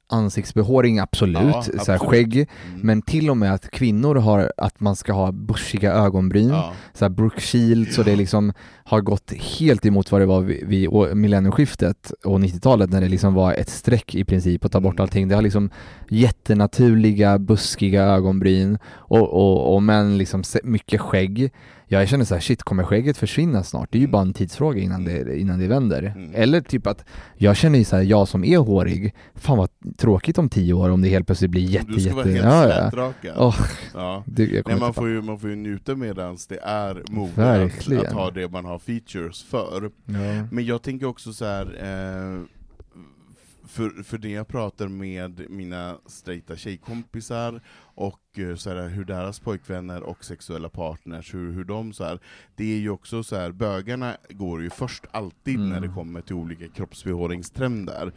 ansiktsbehåring, absolut, Ja, Så här, absolut. skägg, Mm. men till och med att kvinnor har, att man ska ha bushiga ögonbryn, ja. så här Brooke Shields och det liksom har gått helt emot vad det var vid, millennieskiftet och 90-talet när det liksom var ett streck i princip att ta bort Mm. allting. Det har liksom jättenaturliga, buskiga ögonbryn och, och, och män liksom mycket skägg. Jag känner så här, shit, kommer skägget försvinna snart? Det är ju Mm. bara en tidsfråga innan det, innan det vänder. Mm. Eller typ att, jag känner ju så här, jag som är hårig, fan vad tråkigt om tio år om det helt plötsligt blir jätte, Du ska vara helt Ja, ja. slätrakad. Åh, Ja. det, Nej, man, får ju, man får ju njuta medans det är mode att, att ha det man har features för. Ja. Men jag tänker också så här. Eh, för, för det jag pratar med mina straighta tjejkompisar och eh, så här, hur deras pojkvänner och sexuella partners, hur, hur de så här, det är ju också så här, bögarna går ju först alltid Mm. när det kommer till olika kroppsbehåringstrender.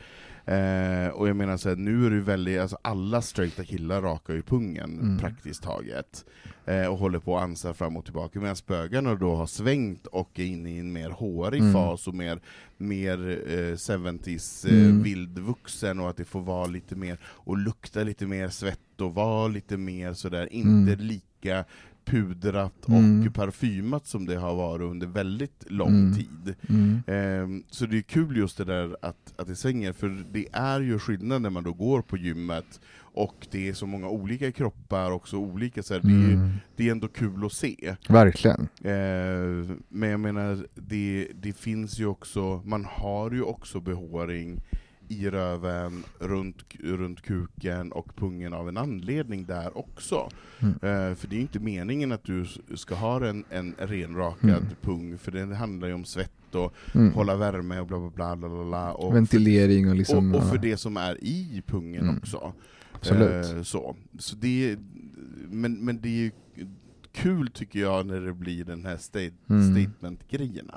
Eh, och jag menar så här, nu är det väldigt, alltså alla straighta killar rakar ju pungen Mm. praktiskt taget, eh, och håller på att ansa fram och tillbaka, medan bögarna då har svängt och är inne i en mer hårig Mm. fas och mer, mer eh, 70s eh, Mm. vildvuxen, och att det får vara lite mer, och lukta lite mer svett och vara lite mer sådär, inte Mm. lika pudrat och Mm. parfymat som det har varit under väldigt lång Mm. tid. Mm. Ehm, så det är kul just det där att, att det svänger, för det är ju skillnad när man då går på gymmet, och det är så många olika kroppar och så olika, så här, det, är, Mm. det är ändå kul att se. Verkligen. Eh, men jag menar, det, det finns ju också, man har ju också behåring i röven, runt, runt kuken och pungen av en anledning där också. Mm. Eh, för det är inte meningen att du ska ha en, en renrakad Mm. pung, för det handlar ju om svett och Mm. hålla värme och bla bla bla, bla, bla, och, Ventilering och för, liksom... och, och för det som är i pungen Mm. också. Absolut. Eh, så. Så det, men, men det är ju kul tycker jag när det blir den här state, Mm. statement-grejerna.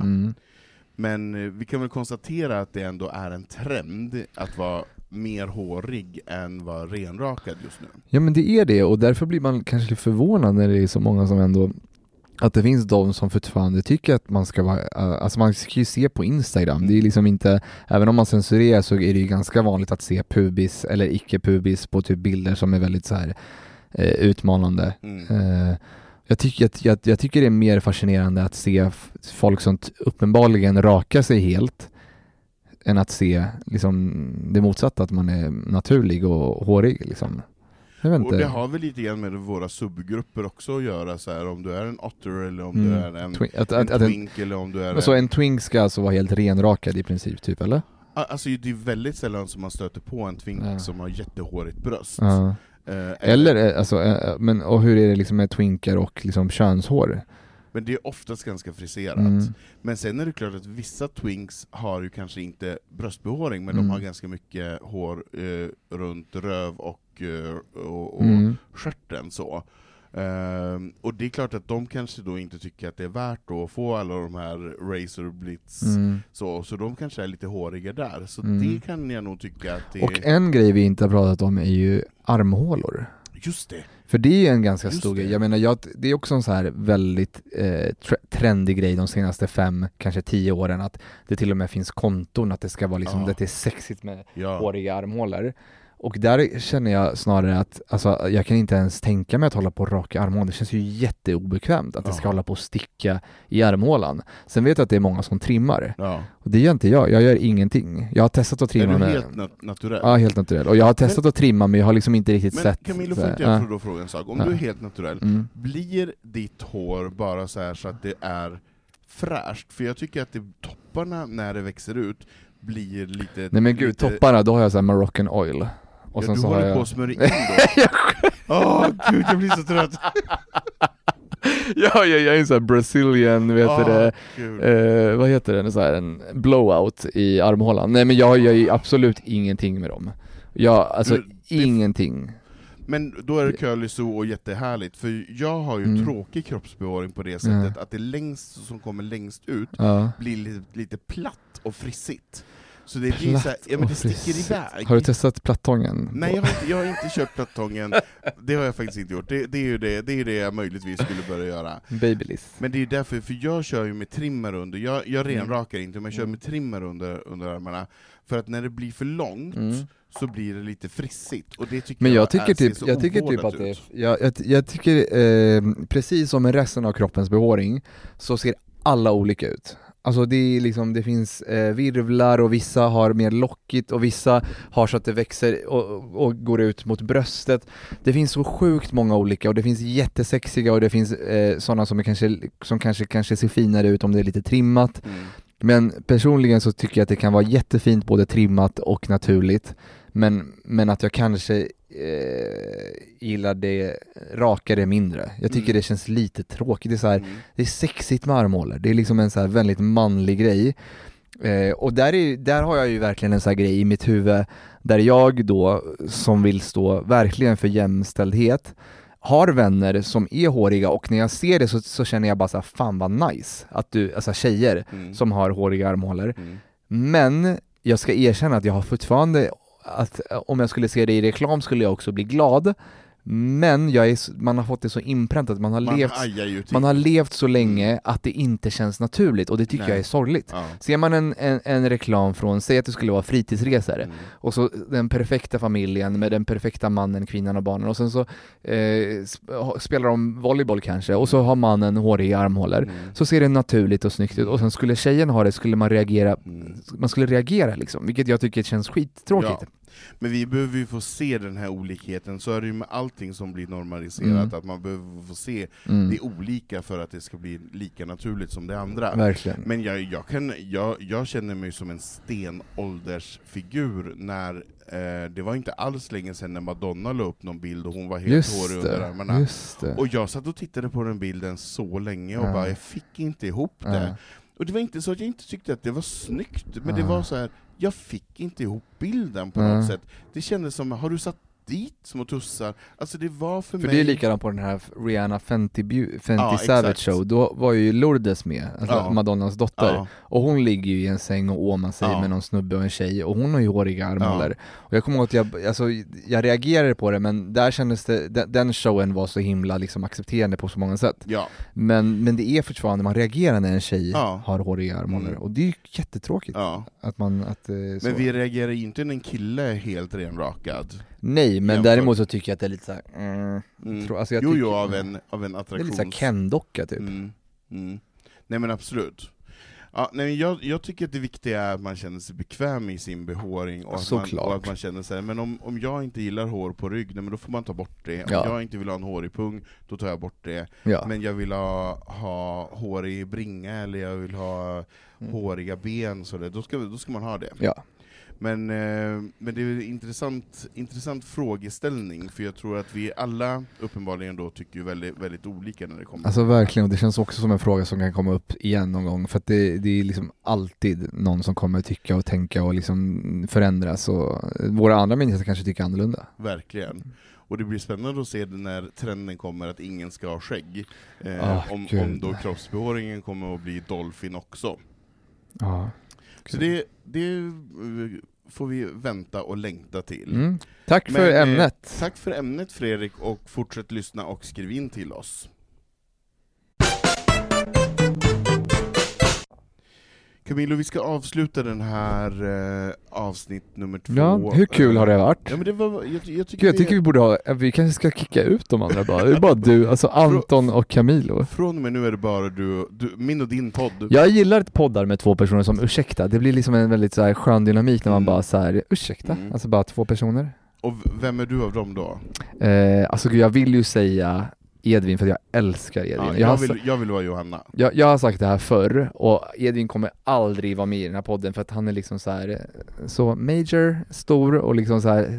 Mm. Men eh, vi kan väl konstatera att det ändå är en trend att vara mer hårig än vara renrakad just nu. Ja men det är det och därför blir man kanske lite förvånad när det är så många som ändå att det finns de som fortfarande tycker att man ska vara, eh, alltså man ska ju se på Instagram, det är liksom inte, även om man censurerar så är det ju ganska vanligt att se pubis eller icke-pubis på typ bilder som är väldigt så här eh, utmanande. Mm. Eh, jag, tycker att, jag, jag tycker det är mer fascinerande att se folk som uppenbarligen rakar sig helt än att se liksom, det motsatta, att man är naturlig och hårig. Liksom. Jag Och det har väl lite grann med våra subgrupper också att göra, så här, om du är en otter eller om Mm. du är en, Twi- att, en att, en, twink eller om du är men så en... en twink ska alltså vara helt renrakad i princip, typ eller? Alltså det är väldigt sällan som man stöter på en twink Ja. som har jättehårigt bröst. Ja. Eh, Eller, eh, alltså, eh, men och hur är det liksom med twinkar och liksom könshår? Men det är oftast ganska friserat. Mm. Men sen är det klart att vissa twinks har ju kanske inte bröstbehåring, men Mm. de har ganska mycket hår eh, runt röv och, eh, och, och Mm. stjärten så. Ehm, och det är klart att de kanske då inte tycker att det är värt att få alla de här razor blitz, Mm. så, så de kanske är lite håriga där. Så Mm. det kan jag nog tycka att det Och en grej vi inte har pratat om är ju armhålor. Just det! För det är ju en ganska Just stor det. grej. Jag menar, jag, det är också en så här väldigt eh, tre- trendig grej de senaste fem, kanske tio åren, att det till och med finns konton, att det ska vara liksom, Ja. det är sexigt med Ja. håriga armhålor. Och där känner jag snarare att alltså, jag kan inte ens tänka mig att hålla på och raka armhålan. Det känns ju jätteobekvämt att det ska Ja. hålla på och sticka i armhålan. Sen vet jag att det är många som trimmar. Ja. Och det gör inte jag. Jag gör ingenting. Jag har testat att Är trimma du med... helt nat- naturell? Ja, helt naturell. Och jag har testat att trimma men jag har liksom inte riktigt Men sett... Camilo, så får inte jag ja. då fråga en sak? Om Ja. du är helt naturell, Mm. blir ditt hår bara så här så att det är fräscht? För jag tycker att det, topparna när det växer ut blir lite... Nej men gud, lite, topparna, då har jag så här Moroccan oil. Och ja, sen du så håller jag... på att smörja in då? *laughs* Åh gud, jag blir så trött! *laughs* ja, jag, jag är en sån här Brazilian, vet Åh, det, eh, vad heter det, så här, en blowout i armhålan. Nej men jag gör ju absolut ingenting med dem. Jag, alltså Du, ingenting. Men då är det curly så och jättehärligt, för jag har ju Mm. tråkig kroppsbehåring på det sättet att det längst som kommer längst ut Ja. blir lite, lite platt och frissigt. Så det blir så här, ja men det sticker iväg. Har du testat plattången? Nej jag har, inte, jag har inte köpt plattången, det har jag faktiskt inte gjort. Det, det, är ju det, det är ju det jag möjligtvis skulle börja göra. Babyliss. Men det är ju därför, för jag kör ju med trimmer under, jag, jag Mm. renrakar inte, men jag kör med trimmer under, under armarna. För att när det blir för långt Mm. så blir det lite frissigt, och det tycker Men jag, jag tycker är, typ, så jag tycker typ att det ut. jag, jag, jag tycker, eh, precis som med resten av kroppens behåring, så ser alla olika ut. Alltså det är liksom, det finns eh, virvlar och vissa har mer lockigt och vissa har så att det växer och, och går ut mot bröstet. Det finns så sjukt många olika och det finns jättesexiga och det finns eh, sådana som, är kanske, som kanske, kanske ser finare ut om det är lite trimmat. Mm. Men personligen så tycker jag att det kan vara jättefint både trimmat och naturligt. Men, men att jag kanske eh, gillar det rakare mindre. Jag tycker Mm. det känns lite tråkigt. Det är, så här, Mm. det är sexigt med armhålor. Det är liksom en så här väldigt manlig grej. Eh, och där, är, där har jag ju verkligen en sån här grej i mitt huvud där jag då, som vill stå verkligen för jämställdhet, har vänner som är håriga och när jag ser det så, så känner jag bara så här, fan vad nice att du, alltså tjejer Mm. som har håriga armhålor. Mm. Men jag ska erkänna att jag har fortfarande, att eh, om jag skulle se det i reklam skulle jag också bli glad. Men jag är, man har fått det så inpräntat, man har, Man levt, till. man har levt så länge att det inte känns naturligt och det tycker Nej. jag är sorgligt. Ja. Ser man en, en, en reklam från, säg att det skulle vara fritidsresor, Mm. och så den perfekta familjen med den perfekta mannen, kvinnan och barnen och sen så eh, spelar de volleyboll kanske och så har mannen håriga armhålor. Mm. Så ser det naturligt och snyggt ut och sen skulle tjejen ha det skulle man reagera, Mm. man skulle reagera liksom, vilket jag tycker känns skittråkigt. Ja. Men vi behöver ju få se den här olikheten, så är det ju med allting som blir normaliserat, Mm. att man behöver få se Mm. det olika för att det ska bli lika naturligt som det andra. Verkligen. Men jag, jag, kan, jag, jag känner mig som en stenåldersfigur när eh, det var inte alls länge sedan när Madonna la upp någon bild och hon var helt Just hårig under armarna. Och jag satt och tittade på den bilden så länge och Ja. bara, jag fick inte ihop det. Ja. Och det var inte så att jag inte tyckte att det var snyggt, men det var så här. jag fick inte ihop bilden på något sätt. Det kändes som, har du satt dit små tussar? Alltså det var för, För mig... det är likadant på den här Rihanna Fenty, Bu- Fenty Ja, Savage exakt. show, då var ju Lourdes med, alltså Ja. Madonnas dotter, Ja. och hon ligger ju i en säng och åmar sig med någon snubbe och en tjej, och hon har ju håriga armhålor. Och jag kommer ihåg att jag, alltså, jag reagerade på det, men där kändes det, den, den showen var så himla liksom accepterande på så många sätt. Ja. Men, men det är fortfarande, man reagerar när en tjej har håriga armhålor, Mm. och det är ju jättetråkigt Ja. att man, att eh, så. Men vi reagerar inte när en kille är helt renrakad. Nej, men jämfört- däremot så tycker jag att det är lite såhär, mm, Mm. Tro- alltså jag jo, tycker- jo, av en, av en det är attraktions... lite såhär Ken-docka typ. Mm. Mm. Nej men absolut. Ja, nej, men jag, jag tycker att det viktiga är att man känner sig bekväm i sin behåring, och, att man, och att man känner sig, men om, om jag inte gillar hår på rygg, nej, men då får man ta bort det. Om Ja. jag inte vill ha en hårig pung, då tar jag bort det. Ja. Men jag vill ha, ha hårig bringa, eller jag vill ha Mm. håriga ben, så det, då, ska, då ska man ha det. Ja. Men, eh, men det är en intressant, intressant frågeställning, för jag tror att vi alla uppenbarligen då tycker väldigt, väldigt olika när det kommer Alltså verkligen, och det känns också som en fråga som kan komma upp igen någon gång, för att det, det är liksom alltid någon som kommer tycka och tänka och liksom förändras, och våra andra ministrar kanske tycker annorlunda. Verkligen. Och det blir spännande att se när trenden kommer att ingen ska ha skägg. Eh, Ah, om, gud. om då kroppsbehåringen kommer att bli Dolphin också. Ja. Så det, det får vi vänta och längta till. Mm. Tack för Men, eh, ämnet. Tack för ämnet Fredrik, och fortsätt lyssna och skriv in till oss. Camilo, vi ska avsluta den här eh, avsnitt nummer två. Ja, hur kul har det varit? Ja, men det var, jag, jag tycker, jag tycker vi borde ha, vi kanske ska kicka ut de andra bara, det är bara du, alltså Anton och Camilo. Från och med nu är det bara du, du min och din podd. Jag gillar poddar med två personer som ursäkta, det blir liksom en väldigt så här skön dynamik när man Mm. bara så här, ursäkta, Mm. alltså bara två personer. Och vem är du av dem då? Eh, alltså jag vill ju säga Edvin för att jag älskar Edvin. Ja, jag, vill, jag vill vara Johanna. jag, jag har sagt det här förr, och Edvin kommer aldrig vara med i den här podden för att han är liksom så här så major, stor och liksom så här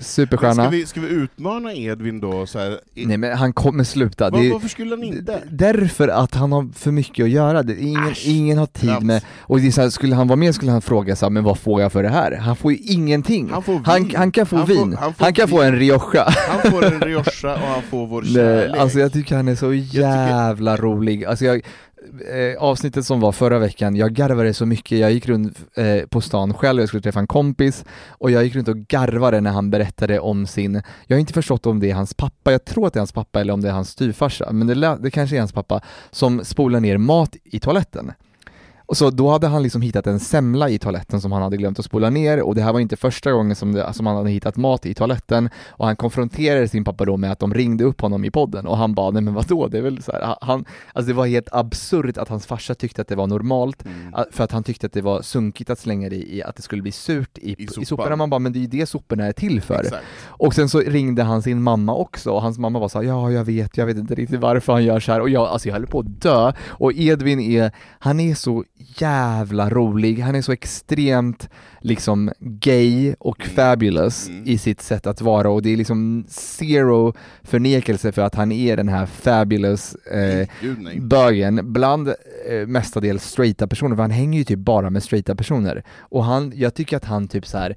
superstjärna. ska, vi, ska vi utmana Edvin då? Så här, Nej men han kommer sluta. Var- varför skulle han inte? Därför att han har för mycket att göra, det ingen, Äsch, ingen har tid trams. med, och det är så här, skulle han vara med skulle han fråga så här, men vad får jag för det här? Han får ju ingenting. Han får han, han kan få Han får- vin, han han, får kan få en rioja. Han får en Rioja och han får vår *laughs* Nej, kärlek. alltså jag tycker han är så jävla rolig. Alltså jag, eh, avsnittet som var förra veckan, jag garvade så mycket, jag gick runt eh, på stan själv, jag skulle träffa en kompis, och jag gick runt och garvade när han berättade om sin, jag har inte förstått om det är hans pappa, jag tror att det är hans pappa eller om det är hans styvfarsa, men det, det kanske är hans pappa, som spolar ner mat i toaletten. Och så då hade han liksom hittat en semla i toaletten som han hade glömt att spola ner och det här var inte första gången som, det, som han hade hittat mat i toaletten och han konfronterade sin pappa då med att de ringde upp honom i podden och han bara, nej men vadå, det är väl så här, han, alltså det var helt absurt att hans farsa tyckte att det var normalt Mm. för att han tyckte att det var sunkigt att slänga det i, att det skulle bli surt i, I soporna, man bara, men det är ju det soporna är till för. Exakt. Och sen så ringde han sin mamma också och hans mamma var så här, ja jag vet, jag vet inte riktigt varför han gör så här och jag, alltså jag höll på att dö och Edvin är, han är så jävla rolig, han är så extremt liksom gay och fabulous Mm. i sitt sätt att vara och det är liksom zero förnekelse för att han är den här fabulous eh, bögen bland eh, mestadels straighta personer, för han hänger ju typ bara med straighta personer. Och han, jag tycker att han typ så här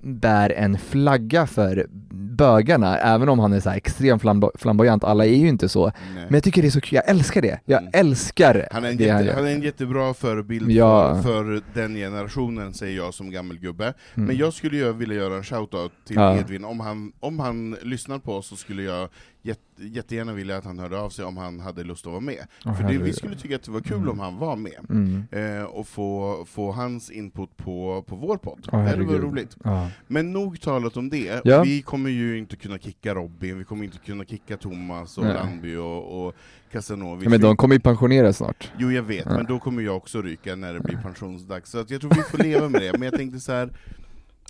bär en flagga för bögarna, även om han är så extremt flambo- flamboyant, alla är ju inte så. Nej. Men jag tycker det är så kul, jag älskar det. Jag Mm. älskar Han är, en det han jätte, gör. han är en jättebra förebild Ja. för, för den generationen, säger jag som gammal gubbe. Mm. Men jag skulle ju vilja göra en shoutout till Ja. Edvin, om han, om han lyssnar på oss så skulle jag jätte, jättegärna vilja att han hörde av sig om han hade lust att vara med. Åh, för det, vi skulle tycka att det var kul Mm. om han var med, Mm. eh, och få, få hans input på, på vår podd. Åh, det herregud. roligt. Ja. Men nog talat om det, Ja. vi kommer ju inte kunna kicka Robin, vi kommer inte kunna kicka Thomas och Nej. Landby och, och Casanovic. Ja, men de kommer ju pensioneras snart. Jo jag vet, Ja. men då kommer jag också ryka när det blir pensionsdags, så att jag tror vi får leva med det. Men jag tänkte så här.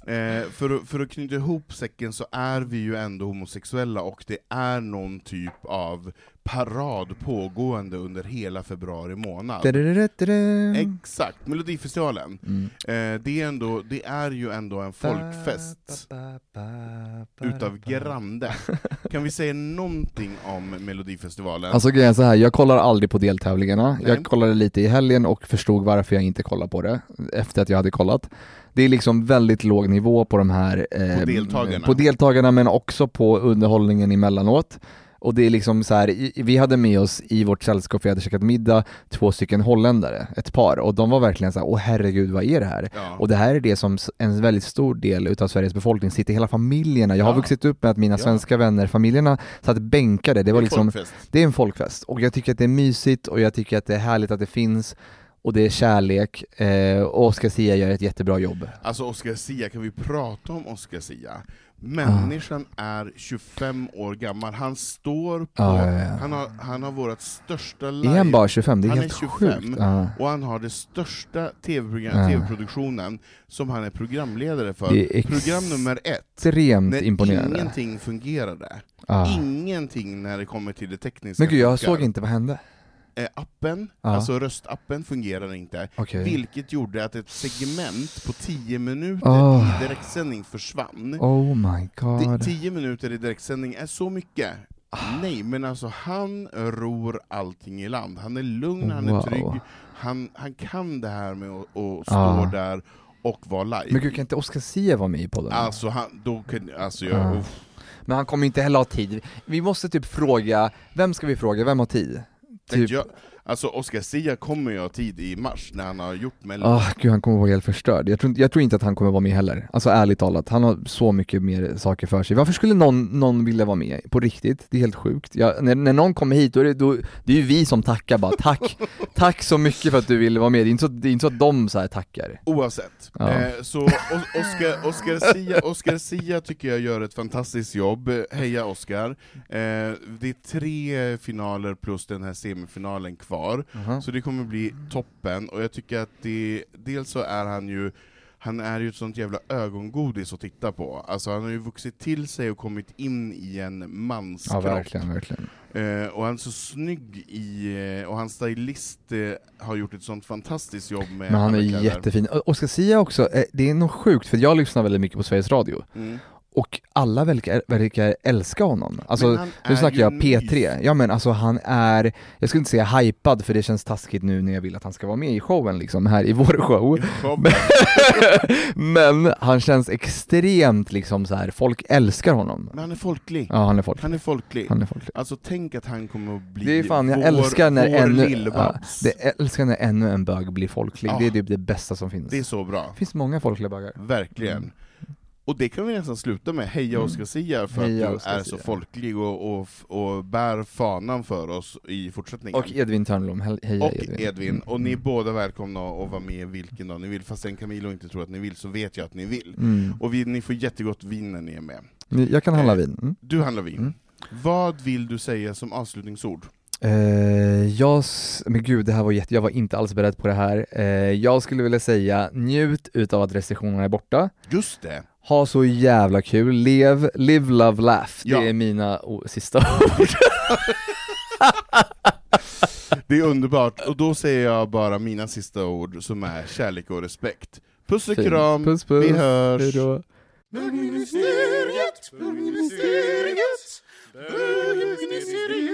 Eh, för, att, för att knyta ihop säcken så är vi ju ändå homosexuella, och det är någon typ av parad pågående under hela februari månad. Da-da-da-da-da. Exakt, Melodifestivalen. Mm. Eh, det, är ändå, det är ju ändå en folkfest utav grande. Kan vi säga någonting om Melodifestivalen? Alltså grejen så här, jag kollar aldrig på deltävlingarna. Nej. Jag kollade lite i helgen och förstod varför jag inte kollar på det, efter att jag hade kollat. Det är liksom väldigt låg nivå på de här eh, På deltagarna. på deltagarna men också på underhållningen emellanåt. Och det är liksom så här, vi hade med oss i vårt sällskap, vi hade käkat middag, två stycken holländare, ett par, och de var verkligen så här, åh herregud vad är det här? ja. Och det här är det som en väldigt stor del utav Sveriges befolkning sitter, hela familjerna. Jag har Ja. vuxit upp med att mina Ja. svenska vänner, familjerna satt bänkade, det var är liksom folkfest. det är en folkfest och jag tycker att det är mysigt och jag tycker att det är härligt att det finns och det är kärlek eh, och Oscar Sia gör ett jättebra jobb. Alltså Oscar Sia, kan vi prata om Oscar Sia? Människan är 25 år gammal, han står på, Ja, ja, ja. Han, har, han har vårt största Är live, han bara 25? Det är Han är helt 25. sjukt. Ja. och han har det största Ja. TV-produktionen som han är programledare för. Det är Program nummer ett, när imponerande. ingenting fungerade. Ja. Ingenting när det kommer till det tekniska Men gud, jag funkar. såg inte vad hände. Eh, appen, Ja. alltså röstappen fungerar inte, Okej. vilket gjorde att ett segment på 10 minuter Åh. i direktsändning försvann. Oh my god. 10 minuter i direktsändning är så mycket. Nej, men alltså han ror allting i land. Han är lugn, han är Wow. trygg, han, han kan det här med att, att stå Ah. där och vara live. Men gud, kan inte Oscar Sia vara med i podden? Alltså, han, då kan, alltså jag, Ah. Men han kommer inte heller ha tid. Vi måste typ fråga, vem ska vi fråga, vem har tid? Typ, jag, Alltså Oscar Sia kommer ju ha tid i mars när han har gjort Mello. Ah, gud, han kommer vara helt förstörd. Jag tror, inte- jag tror inte att han kommer vara med heller. Alltså ärligt talat, han har så mycket mer saker för sig. Varför skulle någon, någon vilja vara med? På riktigt? Det är helt sjukt. Jag, när, när någon kommer hit, då är det, då, det är ju vi som tackar bara. Tack, *laughs* tack så mycket för att du ville vara med. Det är inte så, det är inte så att de så här tackar. Oavsett. Ja. Eh, så Os- Oscar, Oscar, Sia, Oscar Sia tycker jag gör ett fantastiskt jobb. Heja Oscar. Eh, det är tre finaler plus den här semifinalen kvar, Aha. så det kommer bli toppen, och jag tycker att det, dels så är han ju han är ju ett sånt jävla ögongodis att titta på. Alltså han har ju vuxit till sig och kommit in i en Ja manskropp. verkligen, verkligen. Eh, och han är så snygg i, eh, och hans stylist eh, har gjort ett sånt fantastiskt jobb med Men han är kläder. jättefin. Och Oscar Sia också, eh, det är nog sjukt för jag lyssnar väldigt mycket på Sveriges Radio. Mm. Och alla verkar, verkar älska honom. Alltså, nu snackar jag P3. mys. Ja men alltså han är, jag skulle inte säga hypad för det känns taskigt nu när jag vill att han ska vara med i showen liksom, här i vår show. *laughs* Men han känns extremt liksom så här. folk älskar honom. Men han är folklig. Ja han är folk. Han är folklig. Han är folklig. Alltså tänk att han kommer att bli Det är fan, jag vår, älskar när ännu, ja, det älskar när ännu en bög blir folklig, Ja. det är typ det bästa som finns. Det är så bra. Det finns många folkliga bögar. Verkligen. Mm. Och det kan vi nästan sluta med, heja Mm. Oscar Sia för Heja att du är så folklig och, och, och bär fanan för oss i fortsättningen. Och Edvin Törnblom, heja Och Edvin. Edvin. Mm. Och ni är båda välkomna att vara med vilken dag ni vill, fastän Camilo inte tror att ni vill, så vet jag att ni vill. Mm. Och vi, ni får jättegott vin när ni är med. Jag kan handla Eh, vin. Mm. Du handlar vin. Mm. Vad vill du säga som avslutningsord? Eh, jag, men gud det här var jätte, jag var inte alls beredd på det här. Eh, jag skulle vilja säga njut utav att restriktionerna är borta. Just det! Ha så jävla kul, lev, live, love, laugh. Ja. Det är mina sista *laughs* ord. Det är underbart, och då säger jag bara mina sista ord som är kärlek och respekt. Puss och Fint. kram, Puss, puss. vi hörs! Hejdå. Bögministeriet, bögministeriet, bögministeriet.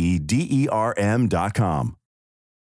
E D E R M dot com.